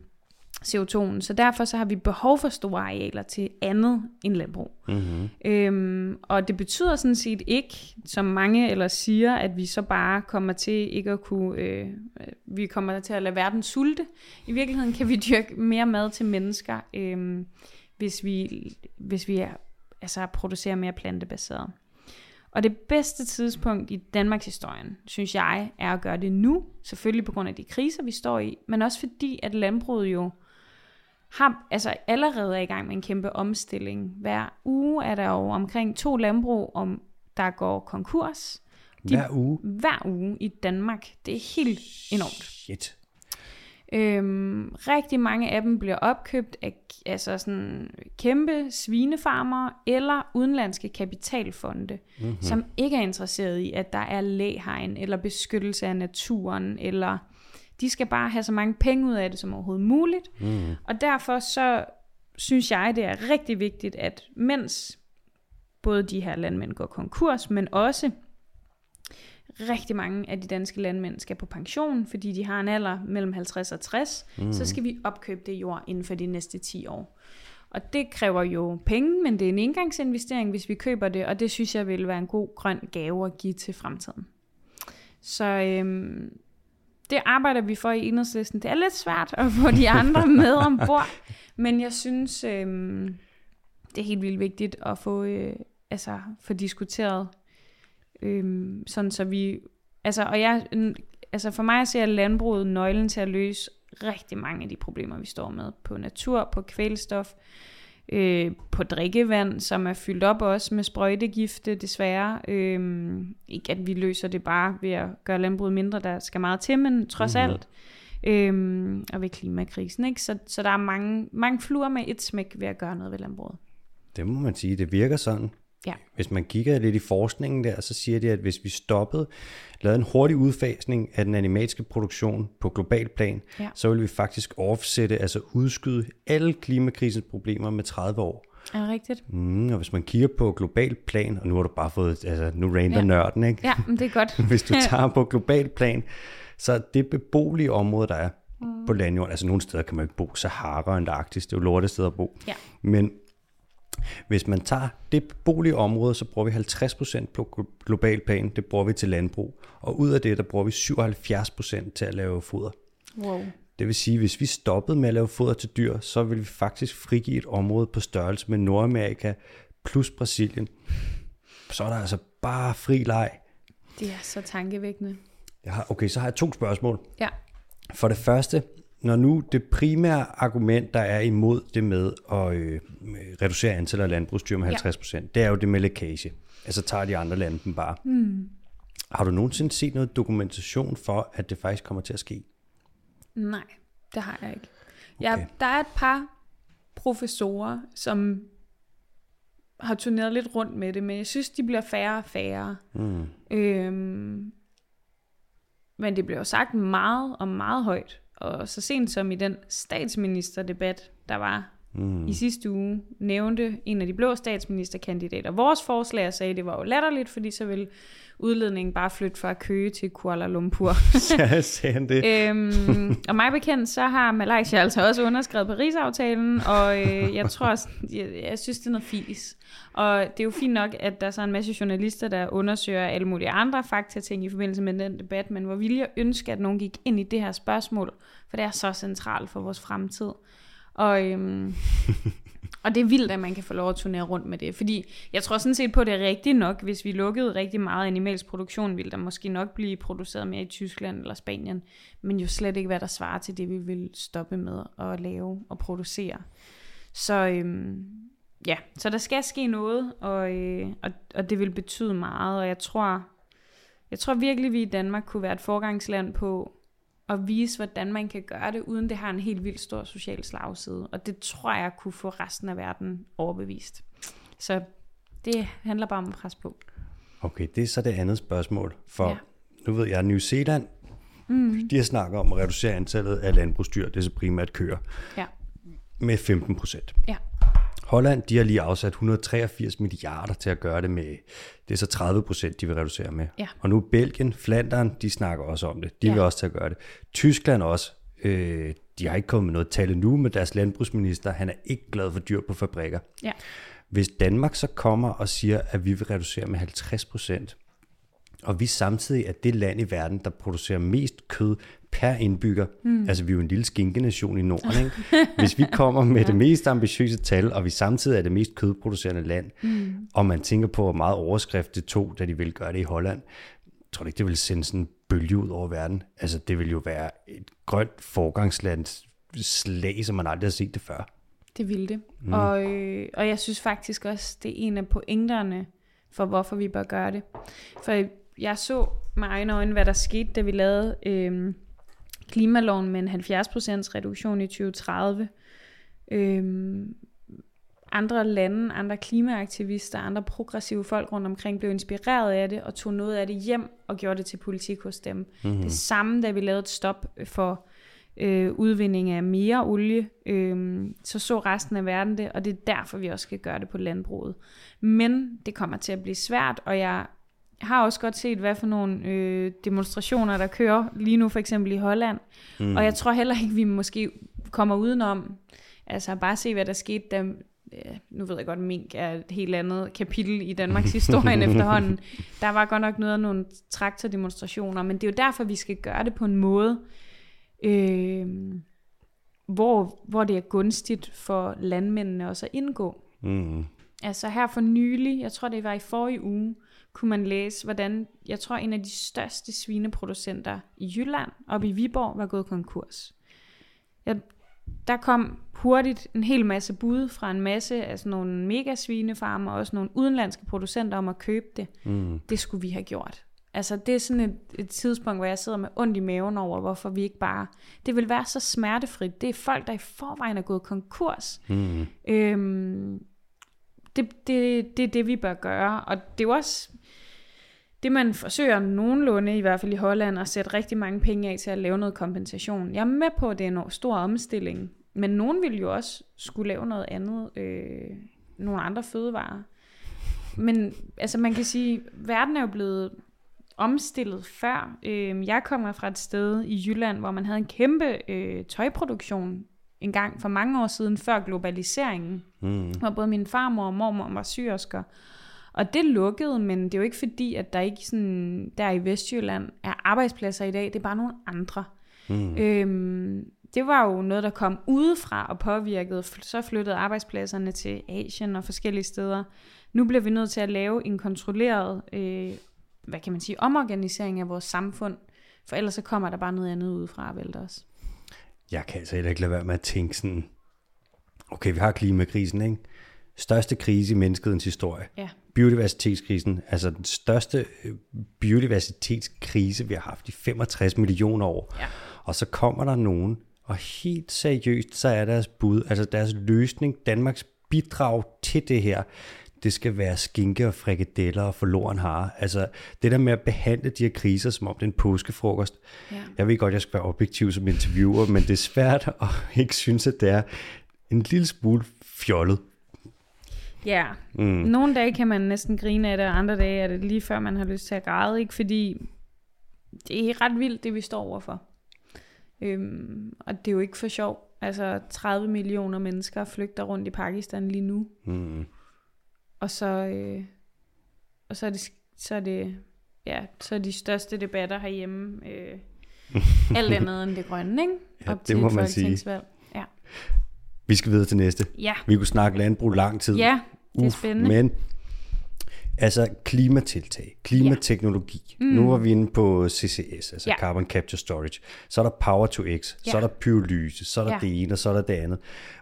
CO2'en. Så derfor så har vi behov for store arealer til andet end landbrug. Mm-hmm. Øhm, og det betyder sådan set ikke, som mange eller siger, at vi så bare kommer til ikke at kunne, øh, vi kommer til at lade verden sulte. I virkeligheden kan vi dyrke mere mad til mennesker, øh, hvis vi, hvis vi er, altså producerer mere plantebaseret. Og det bedste tidspunkt i Danmarks historien, synes jeg, er at gøre det nu. Selvfølgelig på grund af de kriser, vi står i, men også fordi, at landbruget jo har altså allerede er i gang med en kæmpe omstilling. Hver uge er der jo omkring to landbrug, om der går konkurs. De, hver uge? Hver uge i Danmark. Det er helt enormt. Shit. Øhm, rigtig mange af dem bliver opkøbt af altså sådan kæmpe svinefarmer eller udenlandske kapitalfonde, mm-hmm. som ikke er interesseret i, at der er læhegn eller beskyttelse af naturen eller de skal bare have så mange penge ud af det som overhovedet muligt. Mm. Og derfor så synes jeg, det er rigtig vigtigt, at mens både de her landmænd går konkurs, men også rigtig mange af de danske landmænd skal på pension, fordi de har en alder mellem 50 og 60, mm. så skal vi opkøbe det jord inden for de næste 10 år. Og det kræver jo penge, men det er en engangsinvestering, hvis vi køber det, og det synes jeg vil være en god grøn gave at give til fremtiden. Så øhm, det arbejder vi for i enhedslisten. Det er lidt svært at få de andre med ombord, men jeg synes, øh, det er helt vildt vigtigt at få, øh, altså, få diskuteret, øh, sådan så vi, altså, og jeg, altså for mig ser landbruget nøglen til at løse rigtig mange af de problemer, vi står med på natur, på kvælstof, øh, på drikkevand, som er fyldt op også med sprøjtegifte, desværre. Øh, ikke at vi løser det bare ved at gøre landbruget mindre, der skal meget til, men trods mm-hmm. alt. Øh, og ved klimakrisen. Ikke? Så, så der er mange, mange fluer med et smæk ved at gøre noget ved landbruget. Det må man sige, det virker sådan. Ja. Hvis man kigger lidt i forskningen der, så siger de, at hvis vi stoppede, lavede en hurtig udfasning af den animalske produktion på global plan, Ja. så vil vi faktisk offsætte, altså udskyde alle klimakrisens problemer med 30 år. Er det rigtigt? Mm, og hvis man kigger på global plan, og nu har du bare fået, altså nu rander Ja. nørden, ikke? Ja, men det er godt. hvis du tager på global plan, så det beboelige område, der er mm. på landjorden, altså nogle steder kan man ikke bo, Sahara og Antarktis, det er jo lortesteder at bo. Ja. Men hvis man tager det beboelige område, så bruger vi 50% på glo- global plan, det bruger vi til landbrug. Og ud af det, der bruger vi 77% til at lave foder. Wow. Det vil sige, hvis vi stoppede med at lave foder til dyr, så ville vi faktisk frigive et område på størrelse med Nordamerika plus Brasilien. Så er der altså bare fri leg. Det er så tankevækkende. Jeg har, okay, så har jeg to spørgsmål. Ja. For det første, når nu det primære argument, der er imod det med at øh, reducere antallet af landbrugsdyr med Ja. 50%, det er jo det med lækage. Altså tager de andre lande dem bare. Mm. Har du nogensinde set noget dokumentation for, at det faktisk kommer til at ske? Nej, det har jeg ikke. Ja, Okay. der er et par professorer, som har turneret lidt rundt med det, men jeg synes, de bliver færre og færre. Mm. Øhm, men det bliver jo sagt meget og meget højt. Og så sent som i den statsministerdebat, der var mm. i sidste uge nævnte en af de blå statsministerkandidater vores forslag og sagde, at det var jo latterligt, fordi så ville udledningen bare flytte fra Køge til Kuala Lumpur. ja, sagde han det. øhm, og mig bekendt, så har Malaysia altså også underskrevet Paris-aftalen, og øh, jeg tror også, jeg, jeg synes, det er noget fis. Og det er jo fint nok, at der er så en masse journalister, der undersøger alle mulige andre fakta-ting i forbindelse med den debat, men hvor vil jeg ønske, at nogen gik ind i det her spørgsmål, for det er så centralt for vores fremtid. Og, øhm, og det er vildt, at man kan få lov at turnere rundt med det. Fordi jeg tror sådan set på, at det er rigtigt nok. Hvis vi lukkede rigtig meget animalsk produktion, ville der måske nok blive produceret mere i Tyskland eller Spanien. Men jo slet ikke, hvad der svarer til det, vi vil stoppe med at lave og producere. Så øhm, ja, så der skal ske noget, og, øh, og, og det vil betyde meget. Og jeg tror, jeg tror virkelig, vi i Danmark kunne være et forgangsland på at vise, hvordan man kan gøre det, uden det har en helt vildt stor social slagside. Og det tror jeg kunne få resten af verden overbevist. Så det handler bare om at presse på. Okay, det er så det andet spørgsmål. For ja. nu ved jeg, at New Zealand, mm. de har snakket om at reducere antallet af landbrugsdyr, det er så primært køer, ja. med 15 procent. Ja. Holland, de har lige afsat 183 milliarder til at gøre det med, det er så 30 procent, de vil reducere med. Ja. Og nu Belgien, Flandern, de snakker også om det. De ja. vil også til at gøre det. Tyskland også, øh, de har ikke kommet med noget tal nu med deres landbrugsminister. Han er ikke glad for dyr på fabrikker. Ja. Hvis Danmark så kommer og siger, at vi vil reducere med 50 procent, og vi samtidig er det land i verden, der producerer mest kød per indbygger. Mm. Altså, vi er jo en lille skinkenation i Norden, ikke? Hvis vi kommer med ja. det mest ambitiøse tal, og vi samtidig er det mest kødproducerende land, mm. og man tænker på, hvor meget overskrift det tog, da de ville gøre det i Holland, tror du ikke, det vil sende sådan en bølge ud over verden? Altså, det vil jo være et grønt forgangsland slag, som man aldrig har set det før. Det ville det. Mm. Og, øh, og jeg synes faktisk også, det er en af pointerne for, hvorfor vi bør gøre det. For jeg så med egne øjne, hvad der skete, da vi lavede øh, klimaloven med en 70% reduktion i 2030. Øhm, andre lande, andre klimaaktivister, andre progressive folk rundt omkring blev inspireret af det og tog noget af det hjem og gjorde det til politik hos dem. Mm-hmm. Det samme, da vi lavede et stop for øh, udvinding af mere olie, øh, så så resten af verden det, og det er derfor, vi også skal gøre det på landbruget. Men det kommer til at blive svært, og jeg har også godt set, hvad for nogle øh, demonstrationer, der kører lige nu, for eksempel i Holland. Mm. Og jeg tror heller ikke, vi måske kommer udenom, altså bare se, hvad der skete, da, nu ved jeg godt, mink er et helt andet kapitel i Danmarks historie efterhånden. Der var godt nok noget af nogle traktordemonstrationer, men det er jo derfor, vi skal gøre det på en måde, øh, hvor, hvor det er gunstigt for landmændene også at indgå. Mm. Altså her for nylig, jeg tror det var i forrige uge, kunne man læse, hvordan, jeg tror, en af de største svineproducenter i Jylland, op i Viborg, var gået konkurs. Jeg, der kom hurtigt en hel masse bud fra en masse af sådan nogle megasvinefarmer, og også nogle udenlandske producenter om at købe det. Mm. Det skulle vi have gjort. Altså det er sådan et, et tidspunkt, hvor jeg sidder med ondt i maven over, hvorfor vi ikke bare... Det vil være så smertefrit. Det er folk, der i forvejen er gået konkurs. Mm. Øhm, det, det, det er det, vi bør gøre. Og det er jo også det, man forsøger nogenlunde, i hvert fald i Holland, at sætte rigtig mange penge af til at lave noget kompensation. Jeg er med på, at det er en stor omstilling, men nogen vil jo også skulle lave noget andet, øh, nogle andre fødevarer. Men altså man kan sige, verden er jo blevet omstillet før. Øh, jeg kommer fra et sted i Jylland, hvor man havde en kæmpe øh, tøjproduktion en gang for mange år siden, før globaliseringen, mm. hvor både min farmor og mormor var syrsker. Og det lukkede, men det er jo ikke fordi, at der ikke sådan, der i Vestjylland er arbejdspladser i dag, det er bare nogle andre. Mm. Øhm, det var jo noget, der kom udefra og påvirkede, så flyttede arbejdspladserne til Asien og forskellige steder. Nu bliver vi nødt til at lave en kontrolleret, øh, hvad kan man sige, omorganisering af vores samfund, for ellers så kommer der bare noget andet udefra og vælter os. Jeg kan altså ikke lade være med at tænke sådan, okay, vi har klimakrisen, ikke? Største krise i menneskets historie. Ja. Biodiversitetskrisen, altså den største øh, biodiversitetskrise, vi har haft i 65 millioner år. Ja. Og så kommer der nogen, og helt seriøst, så er deres bud, altså deres løsning, Danmarks bidrag til det her, det skal være skinke og frikadeller og forloren har. Altså det der med at behandle de her kriser, som om det er en påskefrokost. Ja. Jeg ved godt, jeg skal være objektiv som interviewer, men det er svært at ikke synes, at det er. en lille smule fjollet. Ja, mm. nogle dage kan man næsten grine af det, og andre dage er det lige før, man har lyst til at græde, ikke? Fordi det er ret vildt, det vi står overfor. Øhm, og det er jo ikke for sjov. Altså 30 millioner mennesker flygter rundt i Pakistan lige nu. Mm. Og så, øh, og så er det, så er det, ja, så er de største debatter herhjemme øh, alt andet end det grønne, ikke? Ja, Op det til må man sige. Ja. Vi skal videre til næste. ja, Vi kunne snakke landbrug lang tid. ja, det er spændende. Men altså klimatiltag, klimateknologi. Ja. Mm. Nu var vi inde på CCS, altså Ja. Carbon Capture Storage. Så er der Power to X, ja. så er der pyrolyse, så er der Ja. det ene, og så er der det andet.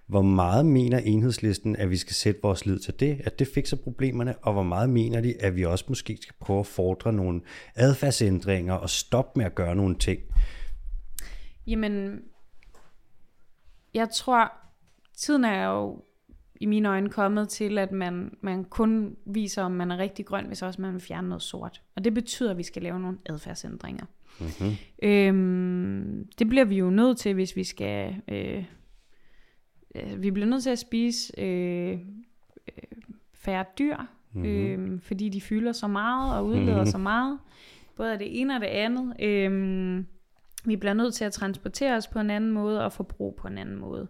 Hvor meget mener enhedslisten, at vi skal sætte vores lid til det, at det fikser problemerne, og hvor meget mener de, at vi også måske skal prøve at fordre nogle adfærdsændringer og stoppe med at gøre nogle ting? Jamen, jeg tror, tiden er jo i mine øjne kommet til, at man, man kun viser, om man er rigtig grøn, hvis også man vil fjerne noget sort. Og det betyder, at vi skal lave nogle adfærdsændringer. Mm-hmm. Øhm, det bliver vi jo nødt til, hvis vi skal... Øh, øh, vi bliver nødt til at spise øh, øh, færre dyr, mm-hmm. øh, fordi de fylder så meget og udleder mm-hmm. så meget. Både af det ene og det andet. Øh, vi bliver nødt til at transportere os på en anden måde og forbruge på en anden måde.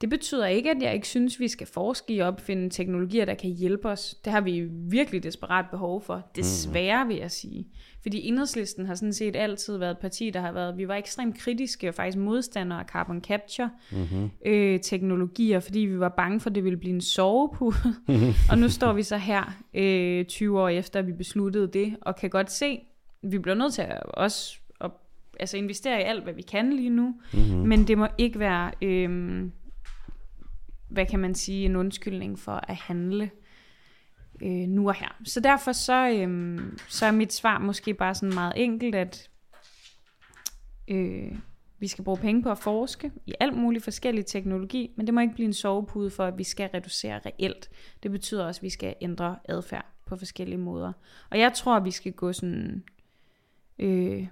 Det betyder ikke, at jeg ikke synes, vi skal forske i at opfinde teknologier, der kan hjælpe os. Det har vi virkelig desperat behov for. Desværre vil jeg sige. Fordi enhedslisten har sådan set altid været et parti, der har været, vi var ekstremt kritiske og faktisk modstandere af carbon capture mm-hmm. øh, teknologier, fordi vi var bange for, at det ville blive en sovepude. og nu står vi så her øh, 20 år efter, at vi besluttede det, og kan godt se, at vi bliver nødt til at også at, altså investere i alt, hvad vi kan lige nu. Mm-hmm. Men det må ikke være... Øh, hvad kan man sige, en undskyldning for at handle øh, nu og her. Så derfor så, øh, så er mit svar måske bare sådan meget enkelt, at øh, vi skal bruge penge på at forske i alt muligt forskellig teknologi, men det må ikke blive en sovepude for, at vi skal reducere reelt. Det betyder også, at vi skal ændre adfærd på forskellige måder. Og jeg tror, at vi skal gå sådan... Øh,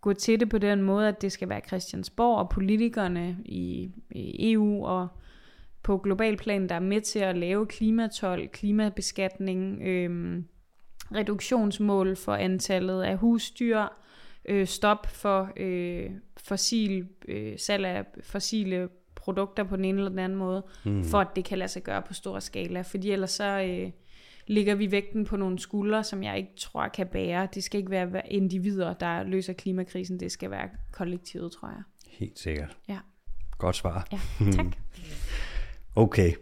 gå til det på den måde, at det skal være Christiansborg og politikerne i, i EU og på global plan, der er med til at lave klimatol, klimabeskatning, øh, reduktionsmål for antallet af husdyr, øh, stop for øh, fossil, øh, salg af fossile produkter på den ene eller den anden måde, mm. for at det kan lade sig gøre på stor skala. Fordi ellers så øh, ligger vi vægten på nogle skuldre, som jeg ikke tror kan bære. Det skal ikke være individer, der løser klimakrisen. Det skal være kollektivet, tror jeg. Helt sikkert. Ja. Godt svar. Ja, tak. Okay,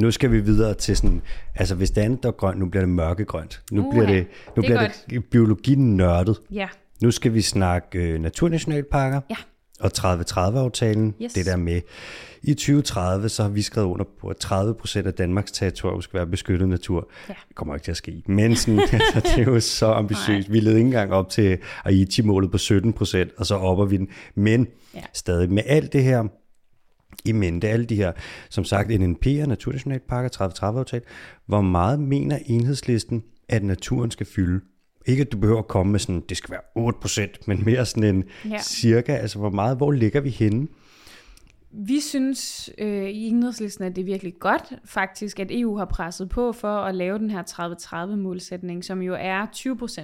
nu skal vi videre til sådan, altså hvis det andet er grønt, nu bliver det mørkegrønt. Nu Uha, bliver det, nu det er bliver det biologi nørdet. Ja, Nu skal vi snakke øh, naturnationalparker Ja. og 30-30-aftalen. Yes. Det der med, i 2030, så har vi skrevet under på, at 30 procent af Danmarks territorium skal være beskyttet natur. Ja. Det kommer ikke til at ske. Men sådan, altså, det er jo så ambitiøst. Vi led ikke engang op til Aichi-målet på 17 procent, og så opper vi den. Men Ja. stadig med alt det her i mente, alle de her, som sagt, NNP'er, Naturnationalparker, 30-30-aftale, hvor meget mener enhedslisten, at naturen skal fylde? Ikke at du behøver at komme med sådan, det skal være 8%, men mere sådan en Ja. cirka, altså hvor meget, hvor ligger vi henne? Vi synes øh, i enhedslisten, at det er virkelig godt faktisk, at EU har presset på for at lave den her 30-30-målsætning, som jo er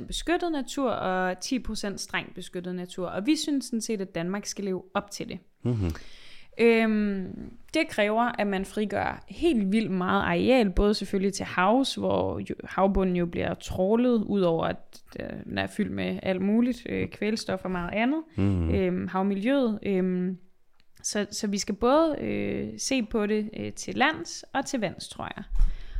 20% beskyttet natur og 10% strengt beskyttet natur. Og vi synes sådan set, at Danmark skal leve op til det. Mm-hmm. Øhm, det kræver, at man frigør helt vildt meget areal, både selvfølgelig til havs, hvor jo, havbunden jo bliver trålet, udover at øh, den er fyldt med alt muligt, øh, kvælstof og meget andet. Mm-hmm. Øhm, havmiljøet. Øhm, så, så vi skal både øh, se på det øh, til lands og til vands, tror jeg.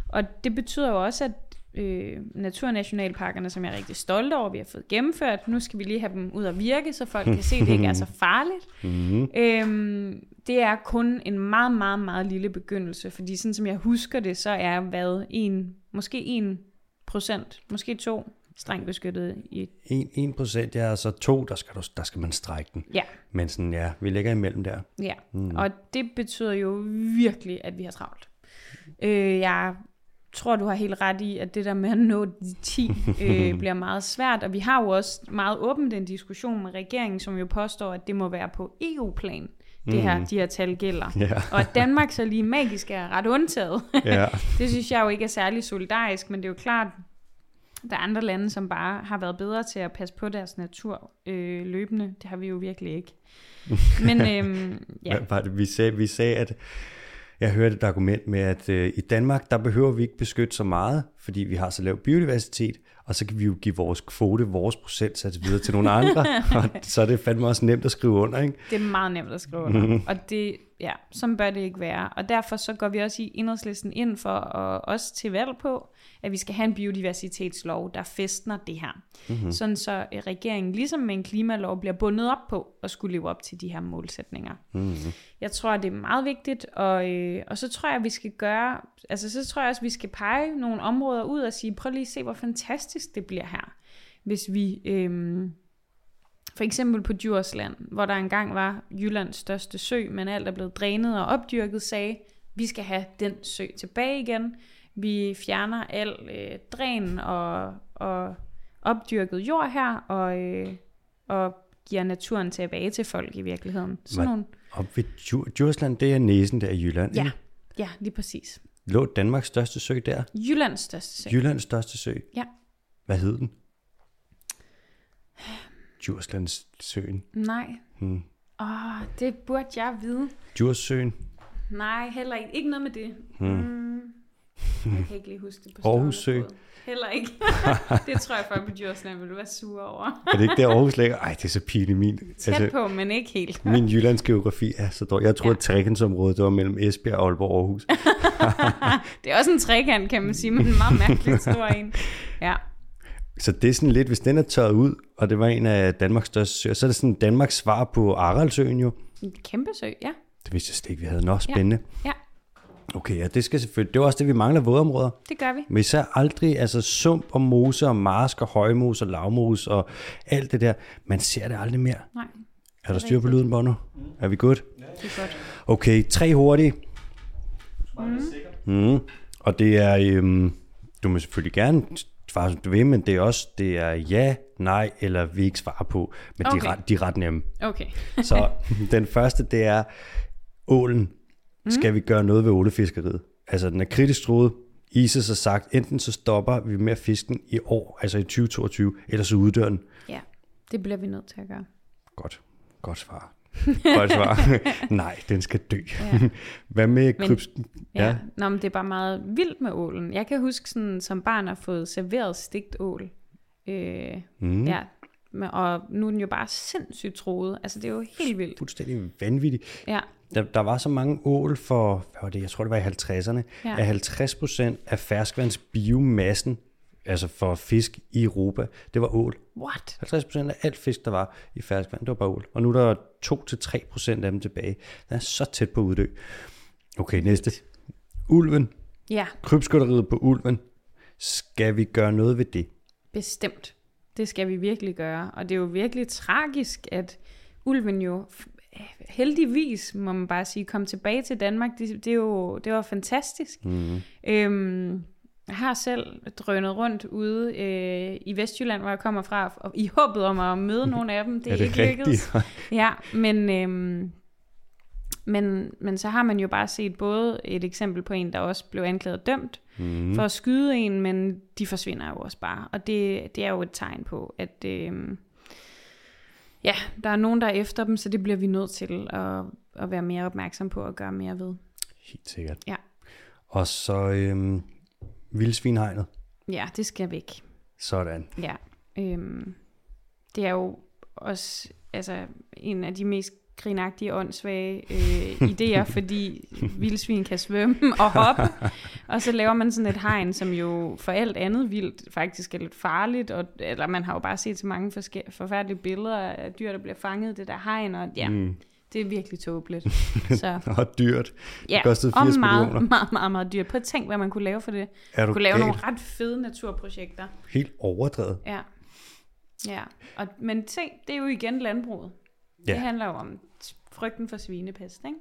Og det betyder jo også, at øh, naturnationalparkerne, som jeg er rigtig stolt over, vi har fået gennemført, nu skal vi lige have dem ud at virke, så folk kan se, at det ikke er så farligt. Mm-hmm. Øhm, det er kun en meget, meget, meget lille begyndelse, fordi sådan som jeg husker det, så er hvad en, måske 1 procent, måske to strengt beskyttet i... 1, 1% ja, og så to, der skal, du, der skal man strække den. Ja, Men sådan, ja, vi ligger imellem der. ja. Mm. Og det betyder jo virkelig, at vi har travlt. Øh, jeg tror, du har helt ret i, at det der med at nå de 10 øh, bliver meget svært, og vi har jo også meget åbent en diskussion med regeringen, som jo påstår, at det må være på EU-plan, det her, de her tal gælder. Ja. Og at Danmark så lige magisk er ret undtaget. Ja. det synes jeg jo ikke er særlig solidarisk, men det er jo klart, der er andre lande, som bare har været bedre til at passe på deres natur øh, løbende. Det har vi jo virkelig ikke. Men øhm, ja, Hvad var det, vi sagde? Vi sagde, at jeg hørte et argument med, at øh, i Danmark, der behøver vi ikke beskytte så meget, fordi vi har så lav biodiversitet, og så kan vi jo give vores kvote, vores procentsats videre til nogle andre, og så er det fandme også nemt at skrive under, ikke? det er meget nemt at skrive under. Og det, ja, sådan bør det ikke være. Og derfor så går vi også i enhedslisten ind for at også til valg på, at vi skal have en biodiversitetslov, der festner det her. Mm-hmm. Sådan så øh, regeringen, ligesom med en klimalov, bliver bundet op på at skulle leve op til de her målsætninger. Mm-hmm. Jeg tror, det er meget vigtigt, og, øh, og så tror jeg, at vi skal gøre, altså så tror jeg også, at vi skal pege nogle områder ud og sige, prøv lige at se, hvor fantastisk det bliver her, hvis vi, øh, for eksempel på Djursland, hvor der engang var Jyllands største sø, men alt er blevet drænet og opdyrket, sagde, vi skal have den sø tilbage igen, vi fjerner al øh, dræn og, og opdyrket jord her, og, øh, og giver naturen tilbage til folk i virkeligheden. Sådan nogle, Og ved Djur- Djursland, det er næsen der i Jylland, ja, ikke? ja, lige præcis. Lå Danmarks største sø der? Jyllands største sø. Jyllands største sø? Ja. Hvad hed den? Djurslands søen. Nej. Hmm. Åh, det burde jeg vide. Djurssøen. Nej, heller ikke. Ikke noget med det. Hmm. Mm. Jeg kan ikke lige huske det på Aarhus Sø. Heller ikke. det tror jeg folk på Djursland ville være sure over. Er det ikke der Aarhus ligger? Ej, det er så pinligt. Min, Tæt altså, på, men ikke helt. min Jyllands geografi er så dårlig. Jeg tror, Ja. at trekantsområdet det var mellem Esbjerg, Aalborg og Aarhus. Det er også en trekant, kan man sige, men en meget mærkeligt stor en. Ja. Så det er sådan lidt, hvis den er tørret ud, og det var en af Danmarks største søer, så er det sådan Danmarks svar på Aralsøen jo. En kæmpe sø, ja. Det vidste jeg slet ikke, vi havde. Nå, spændende. Ja, Okay, ja, det skal selvfølgelig. Det er også det, vi mangler vådområder. det gør vi. Men især aldrig, altså sump og mose og marsk og højmos og lavmos og alt det der. Man ser det aldrig mere. Nej, Er der styr på lyden, Bono? Er vi godt? det er godt. Okay, tre hurtige. Mm. Og det er, øhm, du må selvfølgelig gerne svare, som du vil, men det er også, det er ja, nej, eller vi ikke svarer på. Men okay. de, er ret, de er ret nemme. Okay. Så den første, det er ålen. Skal vi gøre noget ved ålefiskeriet? Altså, den er kritisk truet. ISIS har sagt, enten så stopper vi med at fiske den i år, altså i 2022, eller så uddør den. Ja, det bliver vi nødt til at gøre. Godt. Godt svar. Godt svar. Nej, den skal dø. Ja. Hvad med kryps... Ja. Ja. Nå, men det er bare meget vildt med ålen. Jeg kan huske sådan, som barn at fået serveret stigt ål. Øh, Mm. ja. Og nu er den jo bare sindssygt troet. Altså, det er jo helt vildt. Fuldstændig vanvittigt. Ja, Der, der var så mange ål for, hvad var det, jeg tror det var i 50'erne, Ja. at 50 procent af ferskvandsbiomassen, altså for fisk i Europa, det var ål. what? 50 procent af alt fisk, der var i ferskvand, det var bare ål. Og nu er der 2-3 procent af dem tilbage. Den er så tæt på at uddø. Okay, næste. Ulven. Ja, Krybskytteriet på ulven. Skal vi gøre noget ved det? bestemt. Det skal vi virkelig gøre. Og det er jo virkelig tragisk, at ulven jo heldigvis, må man bare sige, kom tilbage til Danmark. Det, det, er jo, det var fantastisk. Mm. Øhm, jeg har selv drønet rundt ude øh, i Vestjylland, hvor jeg kommer fra, og i håbet om at møde nogle af dem. Det er, er det ikke lykkedes. rigtigt? Ja, men, øhm, men, men så har man jo bare set både et eksempel på en, der også blev anklaget og dømt mm. for at skyde en, men de forsvinder jo også bare. Og det, det er jo et tegn på, at øhm, ja, der er nogen, der er efter dem, så det bliver vi nødt til at, at være mere opmærksom på og gøre mere ved. Helt sikkert. Ja. Og så øhm, vildsvinhegnet. Ja, det skal væk. Sådan. Ja. Øhm, det er jo også altså, en af de mest grinagtige, åndssvage øh, idéer, fordi vildsvin kan svømme og hoppe, og så laver man sådan et hegn, som jo for alt andet vildt faktisk er lidt farligt, og, eller man har jo bare set så mange forske- forfærdelige billeder af dyr, der bliver fanget i det der hegn, og ja, mm. Det er virkelig tåbeligt. Så Og dyrt. ja, kostede og 80 meget, millioner. meget, meget, meget dyrt. Prøv at tænk, hvad man kunne lave for det. Er du kunne lave gal? nogle ret fede naturprojekter. Helt overdrevet. Ja. Ja, og, men se, det er jo igen landbruget. Ja. Det handler jo om frygten for svinepest, ikke?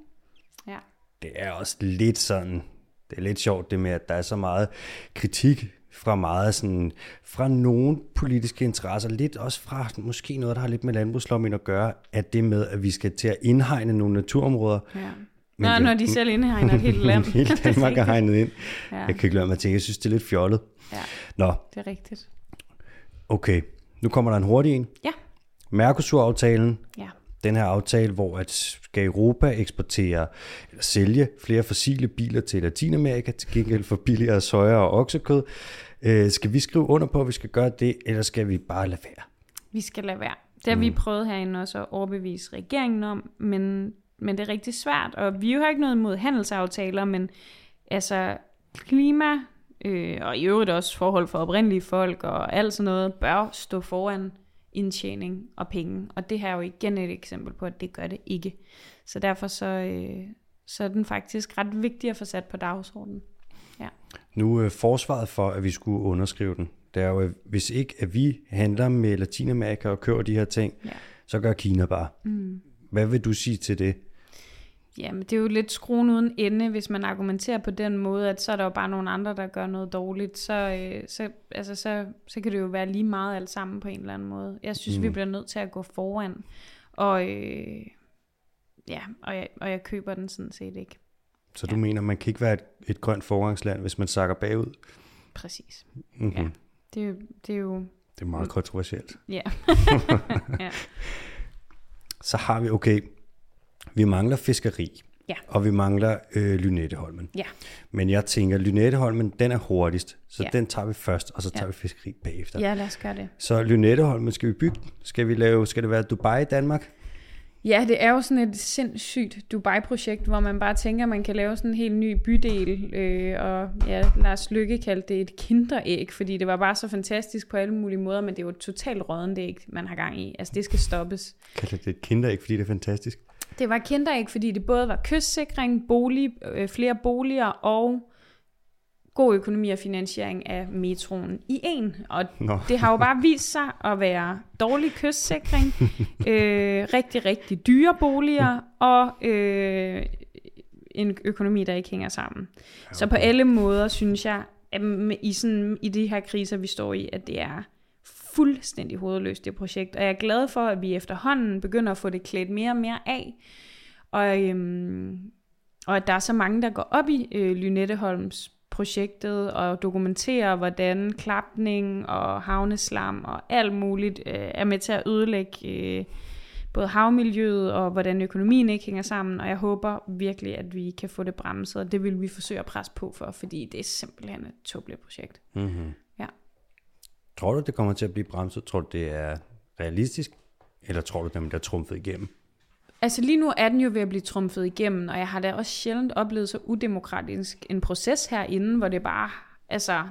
Ja. Det er også lidt sådan, det er lidt sjovt det med, at der er så meget kritik fra meget sådan, fra nogle politiske interesser, lidt også fra måske noget, der har lidt med landbrugsloven at gøre, at det med, at vi skal til at indhegne nogle naturområder. Ja. Men Nå, det, når de selv indhegner et helt land. hele Danmark er hegnet ind. Ja. Jeg kan ikke lade mig tænke, jeg synes, det er lidt fjollet. Ja, Nå, det er rigtigt. okay. Nu kommer der en hurtig en. Ja, Mercosur-aftalen, ja. den her aftale, hvor at skal Europa eksportere eller sælge flere fossile biler til Latinamerika til gengæld for billigere soja og oksekød. Øh, skal vi skrive under på, at vi skal gøre det, eller skal vi bare lade være? Vi skal lade være. Det har mm. vi prøvet herinde også at overbevise regeringen om, men, men det er rigtig svært. Og vi har ikke noget imod handelsaftaler, men altså klima, øh, og i øvrigt også forhold for oprindelige folk og alt sådan noget, bør stå foran indtjening og penge. Og det her er jo igen et eksempel på, at det gør det ikke. Så derfor så, øh, så er den faktisk ret vigtig at få sat på dagsordenen. Ja. Nu er forsvaret for, at vi skulle underskrive den, det er jo, at hvis ikke at vi handler med Latinamerika og køber de her ting, Ja. så gør Kina bare. Mm. Hvad vil du sige til det? Jamen, det er jo lidt skruen uden ende, hvis man argumenterer på den måde, at så er der jo bare nogle andre, der gør noget dårligt. Så, øh, så, altså, så, så kan det jo være lige meget alt sammen på en eller anden måde. Jeg synes, mm. vi bliver nødt til at gå foran. Og, øh, ja, og, jeg, og jeg køber den sådan set ikke. Så du mener, man kan ikke være et, et grønt forgangsland, hvis man sakker bagud? Præcis. Mm-hmm. Ja. Det, er jo- det er jo... Det er meget kontroversielt. Ja. ja. Så har vi, okay, vi mangler fiskeri. Ja. Og vi mangler øh, Lynetteholmen. Ja. Men jeg tænker, Lynetteholmen, den er hurtigst. Så Ja. den tager vi først, og så tager Ja. vi fiskeri bagefter. ja, lad os gøre det. Så Lynetteholmen, skal vi bygge? Skal, vi lave, skal det være Dubai i Danmark? Ja, det er jo sådan et sindssygt Dubai-projekt, hvor man bare tænker, at man kan lave sådan en helt ny bydel. Øh, og ja, Lars Lykke kaldte det et kinderæg, fordi det var bare så fantastisk på alle mulige måder, men det er jo et totalt rådent æg, man har gang i. Altså, det skal stoppes. Kalder det et kinderæg, fordi det er fantastisk. Det var kinderæg, fordi det både var kystsikring, bolig, øh, flere boliger og god økonomi og finansiering af metroen i en. Og Nå. det har jo bare vist sig at være dårlig kystsikring, øh, rigtig, rigtig dyre boliger og øh, en økonomi, der ikke hænger sammen. Okay. Så på alle måder synes jeg, at i, sådan, i de her kriser, vi står i, at det er fuldstændig hovedløst, det projekt. Og jeg er glad for, at vi efterhånden begynder at få det klædt mere og mere af. Og, øhm, og at der er så mange, der går op i øh, Lynetteholms projektet og dokumenterer, hvordan klapning og havneslam og alt muligt øh, er med til at ødelægge øh, både havmiljøet og hvordan økonomien ikke hænger sammen. Og jeg håber virkelig, at vi kan få det bremset, og det vil vi forsøge at presse på for, fordi det er simpelthen et tåbeligt projekt. Mm-hmm. Ja. Tror du, det kommer til at blive bremset? Tror du, det er realistisk? Eller tror du, den bliver trumfet igennem? Altså lige nu er den jo ved at blive trumfet igennem, og jeg har da også sjældent oplevet så udemokratisk en proces herinde, hvor det bare, altså,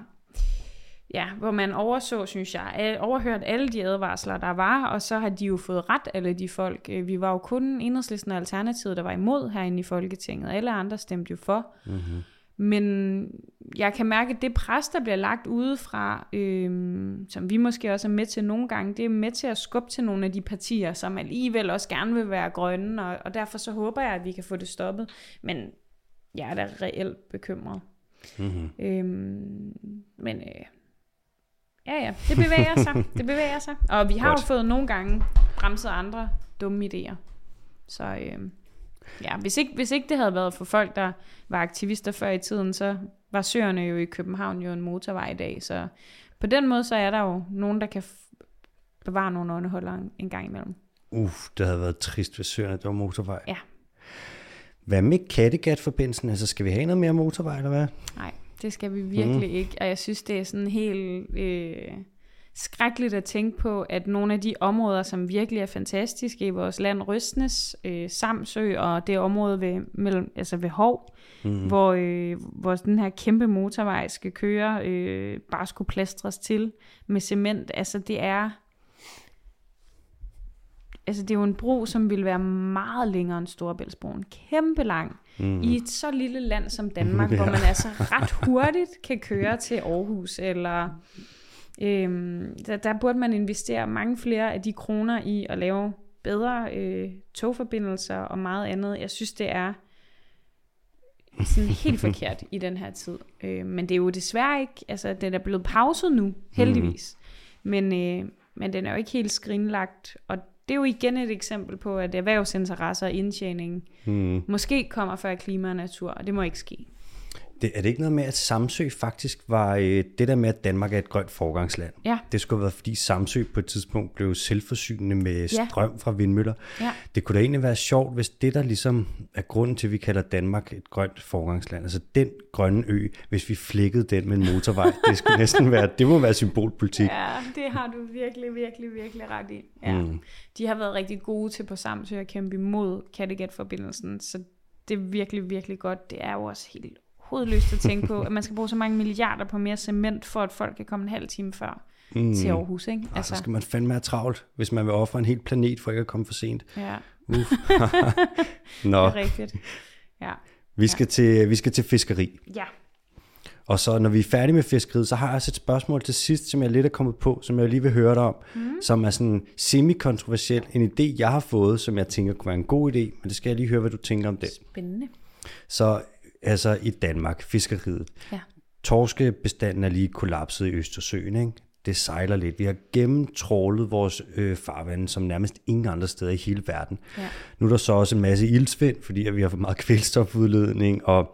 ja, hvor man overså, synes jeg, overhørt alle de advarsler, der var, og så har de jo fået ret, alle de folk. Øh, vi var jo kun enhedslisten og Alternativet, der var imod herinde i Folketinget. Alle andre stemte jo for. Mm-hmm. Men jeg kan mærke, at det pres, der bliver lagt udefra, øhm, som vi måske også er med til nogle gange, det er med til at skubbe til nogle af de partier, som alligevel også gerne vil være grønne, og, og derfor så håber jeg, at vi kan få det stoppet. Men jeg er da reelt bekymret. Mm-hmm. Øhm, men øh, ja, ja, det bevæger sig. Det bevæger sig. Og vi har Godt. jo fået nogle gange bremset andre dumme idéer. Så øh, ja, hvis ikke, hvis ikke det havde været for folk, der var aktivister før i tiden, så var søerne jo i København jo en motorvej i dag. Så på den måde, så er der jo nogen, der kan bevare nogle underholder en, gang imellem. Uff, det havde været trist, hvis Søerne det var motorvej. Ja. Hvad med Kattegat-forbindelsen? Altså, skal vi have noget mere motorvej, eller hvad? Nej, det skal vi virkelig Mhm. ikke. Og jeg synes, det er sådan helt øh, skrækkeligt at tænke på, at nogle af de områder, som virkelig er fantastiske i vores land, Røstnes, øh, Samsø og det område ved, mellem, altså ved Hov, mm. hvor, øh, hvor den her kæmpe motorvej skal køre, øh, bare skulle plastres til med cement. Altså det er... Altså det er jo en bro, som vil være meget længere end Storebæltsbroen. Kæmpe lang. Mm. I et så lille land som Danmark, ja. hvor man altså ret hurtigt kan køre til Aarhus, eller øhm, der, der burde man investere mange flere af de kroner i at lave bedre øh, togforbindelser og meget andet. Jeg synes, det er sådan helt forkert i den her tid. Øh, men det er jo desværre ikke, altså den er blevet pauset nu, heldigvis. Mm. Men, øh, men den er jo ikke helt skrinlagt, og det er jo igen et eksempel på, at erhvervsinteresser og indtjening mm. måske kommer før klima og natur, og det må ikke ske. Det, er det ikke noget med, at Samsø faktisk var øh, det der med, at Danmark er et grønt forgangsland? Ja. Det skulle have været, fordi Samsø på et tidspunkt blev selvforsynende med strøm ja. fra vindmøller. Ja. Det kunne da egentlig være sjovt, hvis det der ligesom er grunden til, at vi kalder Danmark et grønt forgangsland. Altså den grønne ø, hvis vi flækkede den med en motorvej, det skulle næsten være, det må være symbolpolitik. Ja, det har du virkelig, virkelig, virkelig ret i. Ja. Mm. De har været rigtig gode til på Samsø at kæmpe imod Kattegat-forbindelsen, så det er virkelig, virkelig godt. Det er jo også helt hovedløst at tænke på, at man skal bruge så mange milliarder på mere cement, for at folk kan komme en halv time før mm. til Aarhus. Ikke? Altså. så skal man fandme være travlt, hvis man vil ofre en hel planet for ikke at komme for sent. Ja. Uff. Nå. Det er rigtigt. Ja. Vi skal, ja. til, vi skal til fiskeri. Ja. Og så når vi er færdige med fiskeriet, så har jeg også et spørgsmål til sidst, som jeg lidt er kommet på, som jeg lige vil høre dig om, mm. som er sådan semi-kontroversiel. En idé, jeg har fået, som jeg tænker kunne være en god idé, men det skal jeg lige høre, hvad du tænker om det. Spændende. Så altså i Danmark, fiskeriet. Ja. Torskebestanden er lige kollapset i Østersøen, ikke? Det sejler lidt. Vi har gennemtrålet vores øh, farvand som nærmest ingen andre steder i hele verden. Ja. Nu er der så også en masse ildsvind, fordi at vi har for meget kvælstofudledning, og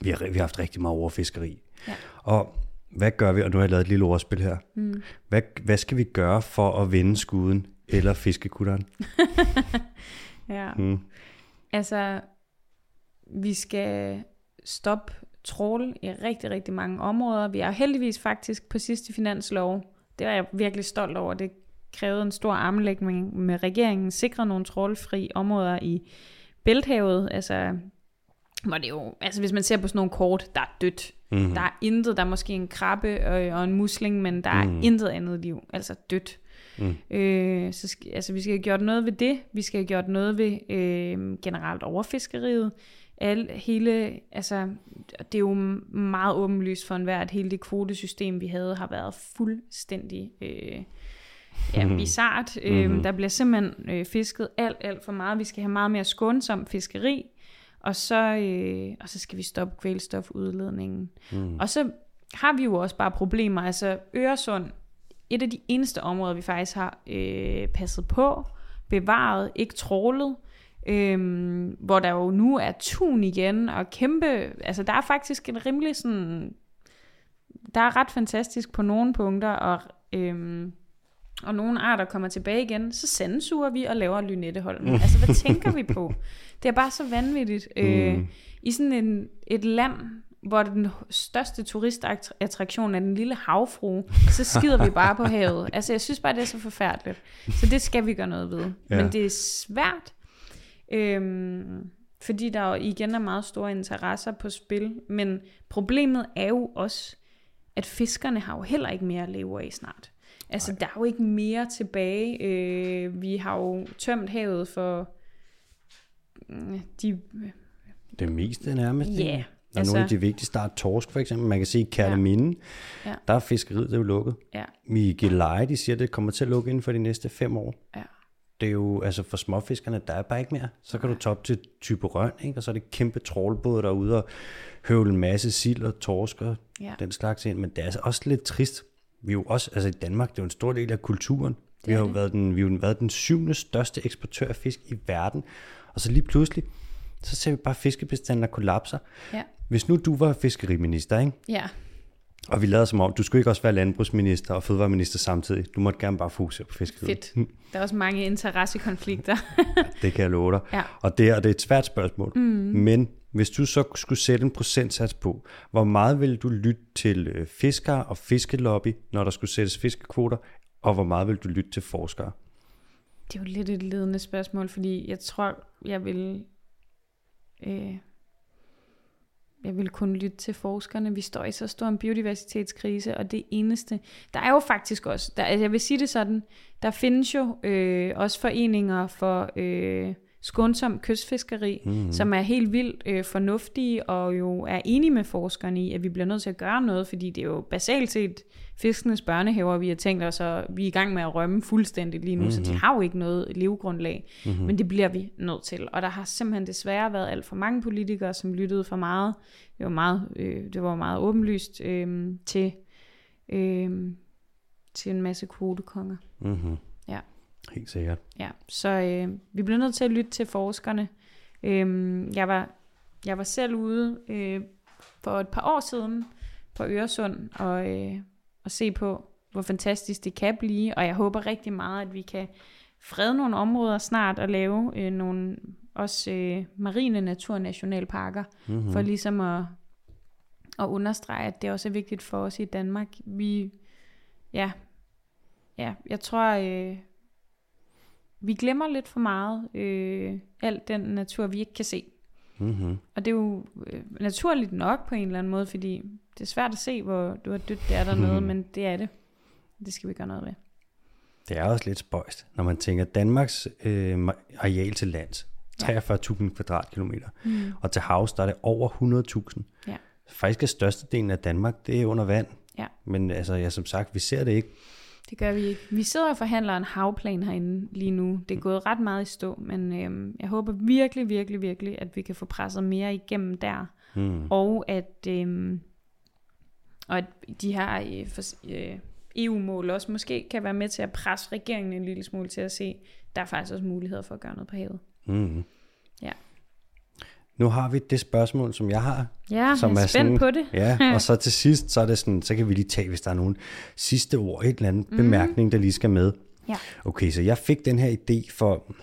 vi har, vi har haft rigtig meget overfiskeri. Ja. Og hvad gør vi? Og nu har jeg lavet et lille ordspil her. Mm. Hvad, hvad skal vi gøre for at vende skuden eller fiskekutteren? ja. Mm. Altså, vi skal stoppe trål i rigtig, rigtig mange områder. Vi er heldigvis faktisk på sidste finanslov, det er jeg virkelig stolt over, det krævede en stor armlægning med regeringen, sikre nogle trålfri områder i Bælthavet, altså hvor det jo, altså hvis man ser på sådan nogle kort, der er dødt. Mm-hmm. Der er intet, der er måske en krabbe og, og en musling, men der er mm. intet andet liv, altså dødt. Mm. Øh, så skal, altså vi skal have gjort noget ved det. Vi skal have gjort noget ved øh, generelt overfiskeriet al, hele, altså, det er jo meget åbenlyst for enhver, at hele det kvotesystem, vi havde, har været fuldstændig øh, ja, mhm. bizart. Mm-hmm. Øh, der bliver simpelthen øh, fisket alt, alt for meget. Vi skal have meget mere skånsom fiskeri, og så, øh, og så skal vi stoppe kvælstofudledningen. Mm. Og så har vi jo også bare problemer. Altså Øresund, et af de eneste områder, vi faktisk har øh, passet på, bevaret, ikke trålet, øhm, hvor der jo nu er tun igen, og kæmpe, altså der er faktisk en rimelig sådan, der er ret fantastisk på nogle punkter, og, øhm, og nogle arter kommer tilbage igen, så sandsuger vi og laver Lynetteholm. altså hvad tænker vi på? Det er bare så vanvittigt. Øh, mm. I sådan en, et land, hvor den største turistattraktion er den lille havfru, så skider vi bare på havet. Altså, jeg synes bare, det er så forfærdeligt. Så det skal vi gøre noget ved. Ja. Men det er svært, Øhm, fordi der jo igen er meget store interesser på spil. Men problemet er jo også, at fiskerne har jo heller ikke mere at leve af snart. Altså, Nej. der er jo ikke mere tilbage. Øh, vi har jo tømt havet for øh, de... Det meste nærmest. Ja. Yeah. Og altså, nogle af de vigtigste, der er torsk for eksempel. Man kan se i Kærleminde, ja. ja. der er fiskeriet det er jo lukket. Ja. I Geleje, de siger, at det kommer til at lukke inden for de næste fem år. Ja det er jo, altså for småfiskerne, der er bare ikke mere. Så kan du tage op til type røn, ikke? og så er det kæmpe trålbåd derude og høvle en masse sild og torsker, ja. den slags ind. Men det er altså også lidt trist. Vi er jo også, altså i Danmark, det er jo en stor del af kulturen. Vi har jo været den, vi har været den syvende største eksportør af fisk i verden. Og så lige pludselig, så ser vi bare fiskebestanden der kollapser. Ja. Hvis nu du var fiskeriminister, ikke? Ja. Og vi lavede som om, du skulle ikke også være landbrugsminister og fødevareminister samtidig. Du måtte gerne bare fokusere på fiskeriet. Fedt. Der er også mange interessekonflikter. det kan jeg love dig. Ja. Og det, er, det er et svært spørgsmål. Mm. Men hvis du så skulle sætte en procentsats på, hvor meget ville du lytte til øh, fiskere og fiskelobby, når der skulle sættes fiskekvoter, og hvor meget vil du lytte til forskere? Det er jo lidt et ledende spørgsmål, fordi jeg tror, jeg vil... Øh vil kun lytte til forskerne. Vi står i så stor en biodiversitetskrise, og det eneste, der er jo faktisk også, der, altså jeg vil sige det sådan, der findes jo øh, også foreninger for øh, skånsom kystfiskeri, mm. som er helt vildt øh, fornuftige og jo er enige med forskerne i, at vi bliver nødt til at gøre noget, fordi det er jo basalt set fiskenes børnehaver, vi har tænkt os, at vi er i gang med at rømme fuldstændig lige nu, mm-hmm. så de har jo ikke noget levegrundlag, mm-hmm. men det bliver vi nødt til. Og der har simpelthen desværre været alt for mange politikere, som lyttede for meget, det var meget, øh, det var meget åbenlyst øh, til, øh, til en masse kvotekonger. Mm-hmm. Helt sikkert. Ja, så øh, vi bliver nødt til at lytte til forskerne. Øh, jeg, var, jeg var selv ude øh, for et par år siden på Øresund og, øh, og se på, hvor fantastisk det kan blive, og jeg håber rigtig meget, at vi kan frede nogle områder snart og lave øh, nogle også øh, marine naturnationalparker, mm-hmm. for ligesom at, at understrege, at det også er vigtigt for os i Danmark. Vi, ja, ja jeg tror, øh, vi glemmer lidt for meget øh, alt den natur, vi ikke kan se. Mm-hmm. Og det er jo øh, naturligt nok på en eller anden måde, fordi det er svært at se, hvor du har dødt det er dernede, men det er det. Det skal vi gøre noget ved. Det er også lidt spøjst, når man tænker Danmarks øh, areal til lands, 43.000 kvadratkilometer, mm. og til havs, der er det over 100.000. Ja. Faktisk er størstedelen af Danmark, det er under vand. Ja. Men altså, ja, som sagt, vi ser det ikke. Det gør vi ikke. Vi sidder og forhandler en havplan herinde lige nu. Det er gået ret meget i stå, men øhm, jeg håber virkelig, virkelig, virkelig, at vi kan få presset mere igennem der. Mm. Og at, øhm, og at de her øh, for, øh, EU-mål også måske kan være med til at presse regeringen en lille smule til at se, der er faktisk også muligheder for at gøre noget på havet. Mm. Nu har vi det spørgsmål, som jeg har. Ja, som jeg er, er spændt sådan, på det. Ja, og så til sidst, så er det sådan, så kan vi lige tage, hvis der er nogle sidste ord, et eller andet mm. bemærkning, der lige skal med. Ja. Okay, så jeg fik den her idé for,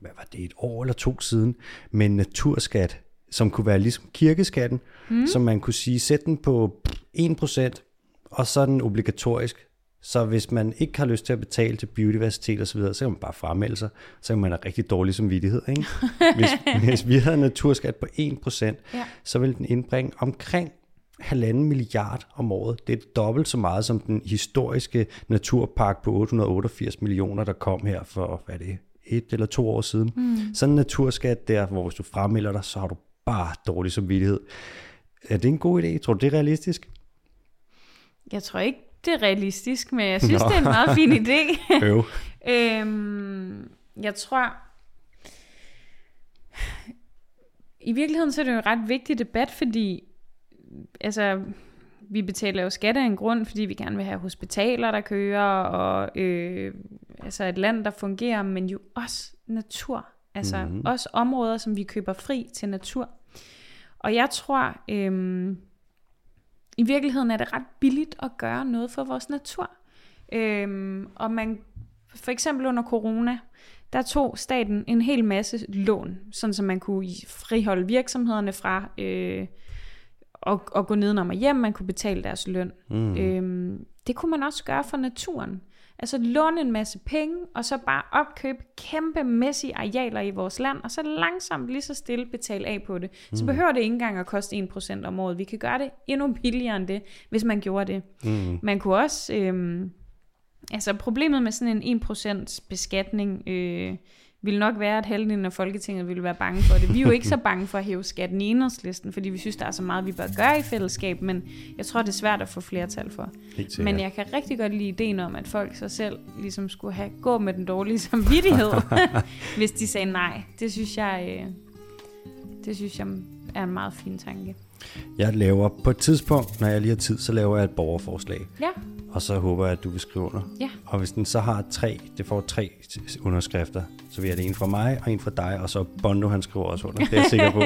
hvad var det, et år eller to siden, med en naturskat, som kunne være ligesom kirkeskatten, mm. som man kunne sige, sæt den på 1%, og så er den obligatorisk. Så hvis man ikke har lyst til at betale til biodiversitet osv., så, videre, så kan man bare fremmelde sig. Så kan man have rigtig dårlig samvittighed. Ikke? Hvis, hvis vi havde en naturskat på 1%, Ja. så ville den indbringe omkring halvanden milliard om året. Det er dobbelt så meget som den historiske naturpark på 888 millioner, der kom her for, hvad er det, et eller to år siden. Mm. Sådan en naturskat der, hvor hvis du fremmelder dig, så har du bare dårlig samvittighed. Er det en god idé? Tror du, det er realistisk? Jeg tror ikke, det er realistisk, men jeg synes, Nå. det er en meget fin idé. Øv. øhm, jeg tror... I virkeligheden så er det jo en ret vigtig debat, fordi altså, vi betaler jo skat af en grund, fordi vi gerne vil have hospitaler, der kører, og øh, altså et land, der fungerer, men jo også natur. Altså Mhm. mm-hmm. også områder, som vi køber fri til natur. Og jeg tror, øhm, i virkeligheden er det ret billigt at gøre noget for vores natur. Øhm, og man, for eksempel under corona, der tog staten en hel masse lån, sådan så man kunne friholde virksomhederne fra øh, at, at gå nedenom og hjem, man kunne betale deres løn. Mm. Øhm, det kunne man også gøre for naturen. Altså låne en masse penge, og så bare opkøbe kæmpemæssige arealer i vores land, og så langsomt lige så stille betale af på det. Så behøver det ikke engang at koste 1% om året. Vi kan gøre det endnu billigere end det, hvis man gjorde det. Mm. Man kunne også... Øhm, altså problemet med sådan en 1% beskatning øh, ville nok være, at halvdelen af Folketinget ville være bange for det. Vi er jo ikke så bange for at hæve skatten i enhedslisten, fordi vi synes, der er så meget, vi bør gøre i fællesskab, men jeg tror, det er svært at få flertal for. Men jeg kan rigtig godt lide ideen om, at folk sig selv ligesom skulle have gå med den dårlige samvittighed, hvis de sagde nej. Det synes jeg, øh, det synes jeg er en meget fin tanke. Jeg laver på et tidspunkt, når jeg lige har tid, så laver jeg et borgerforslag. Ja, Og så håber jeg, at du vil skrive under. ja, Og hvis den så har tre, det får tre underskrifter, så vil jeg det en fra mig og en fra dig, og så Bondo, han skriver også under. Det er jeg sikker på.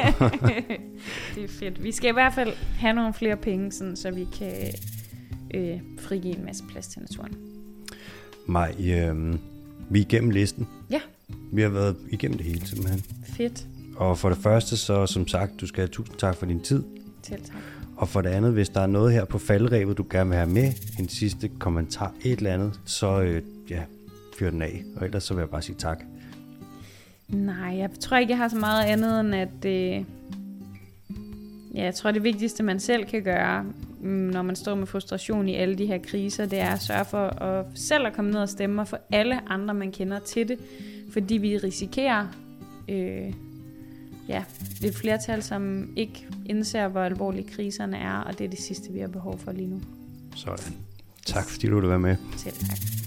det er fedt. Vi skal i hvert fald have nogle flere penge, sådan, så vi kan øh, frigive en masse plads til naturen. Maj, øh, vi er igennem listen. Ja, Vi har været igennem det hele simpelthen. fedt. Og for det første, så som sagt, du skal have tusind tak for din tid. Selv tak. Og for det andet, hvis der er noget her på faldrevet, du gerne vil have med, en sidste kommentar, et eller andet, så øh, ja, fyr den af. Og ellers så vil jeg bare sige tak. Nej, jeg tror ikke, jeg har så meget andet end at... Øh, ja, jeg tror, det vigtigste, man selv kan gøre, mm, når man står med frustration i alle de her kriser, det er at sørge for at selv at komme ned og stemme og få alle andre, man kender til det. Fordi vi risikerer øh, ja, et flertal, som ikke indser, hvor alvorlige kriserne er, og det er det sidste, vi har behov for lige nu. Sådan. Tak fordi du ville være med. Selv tak.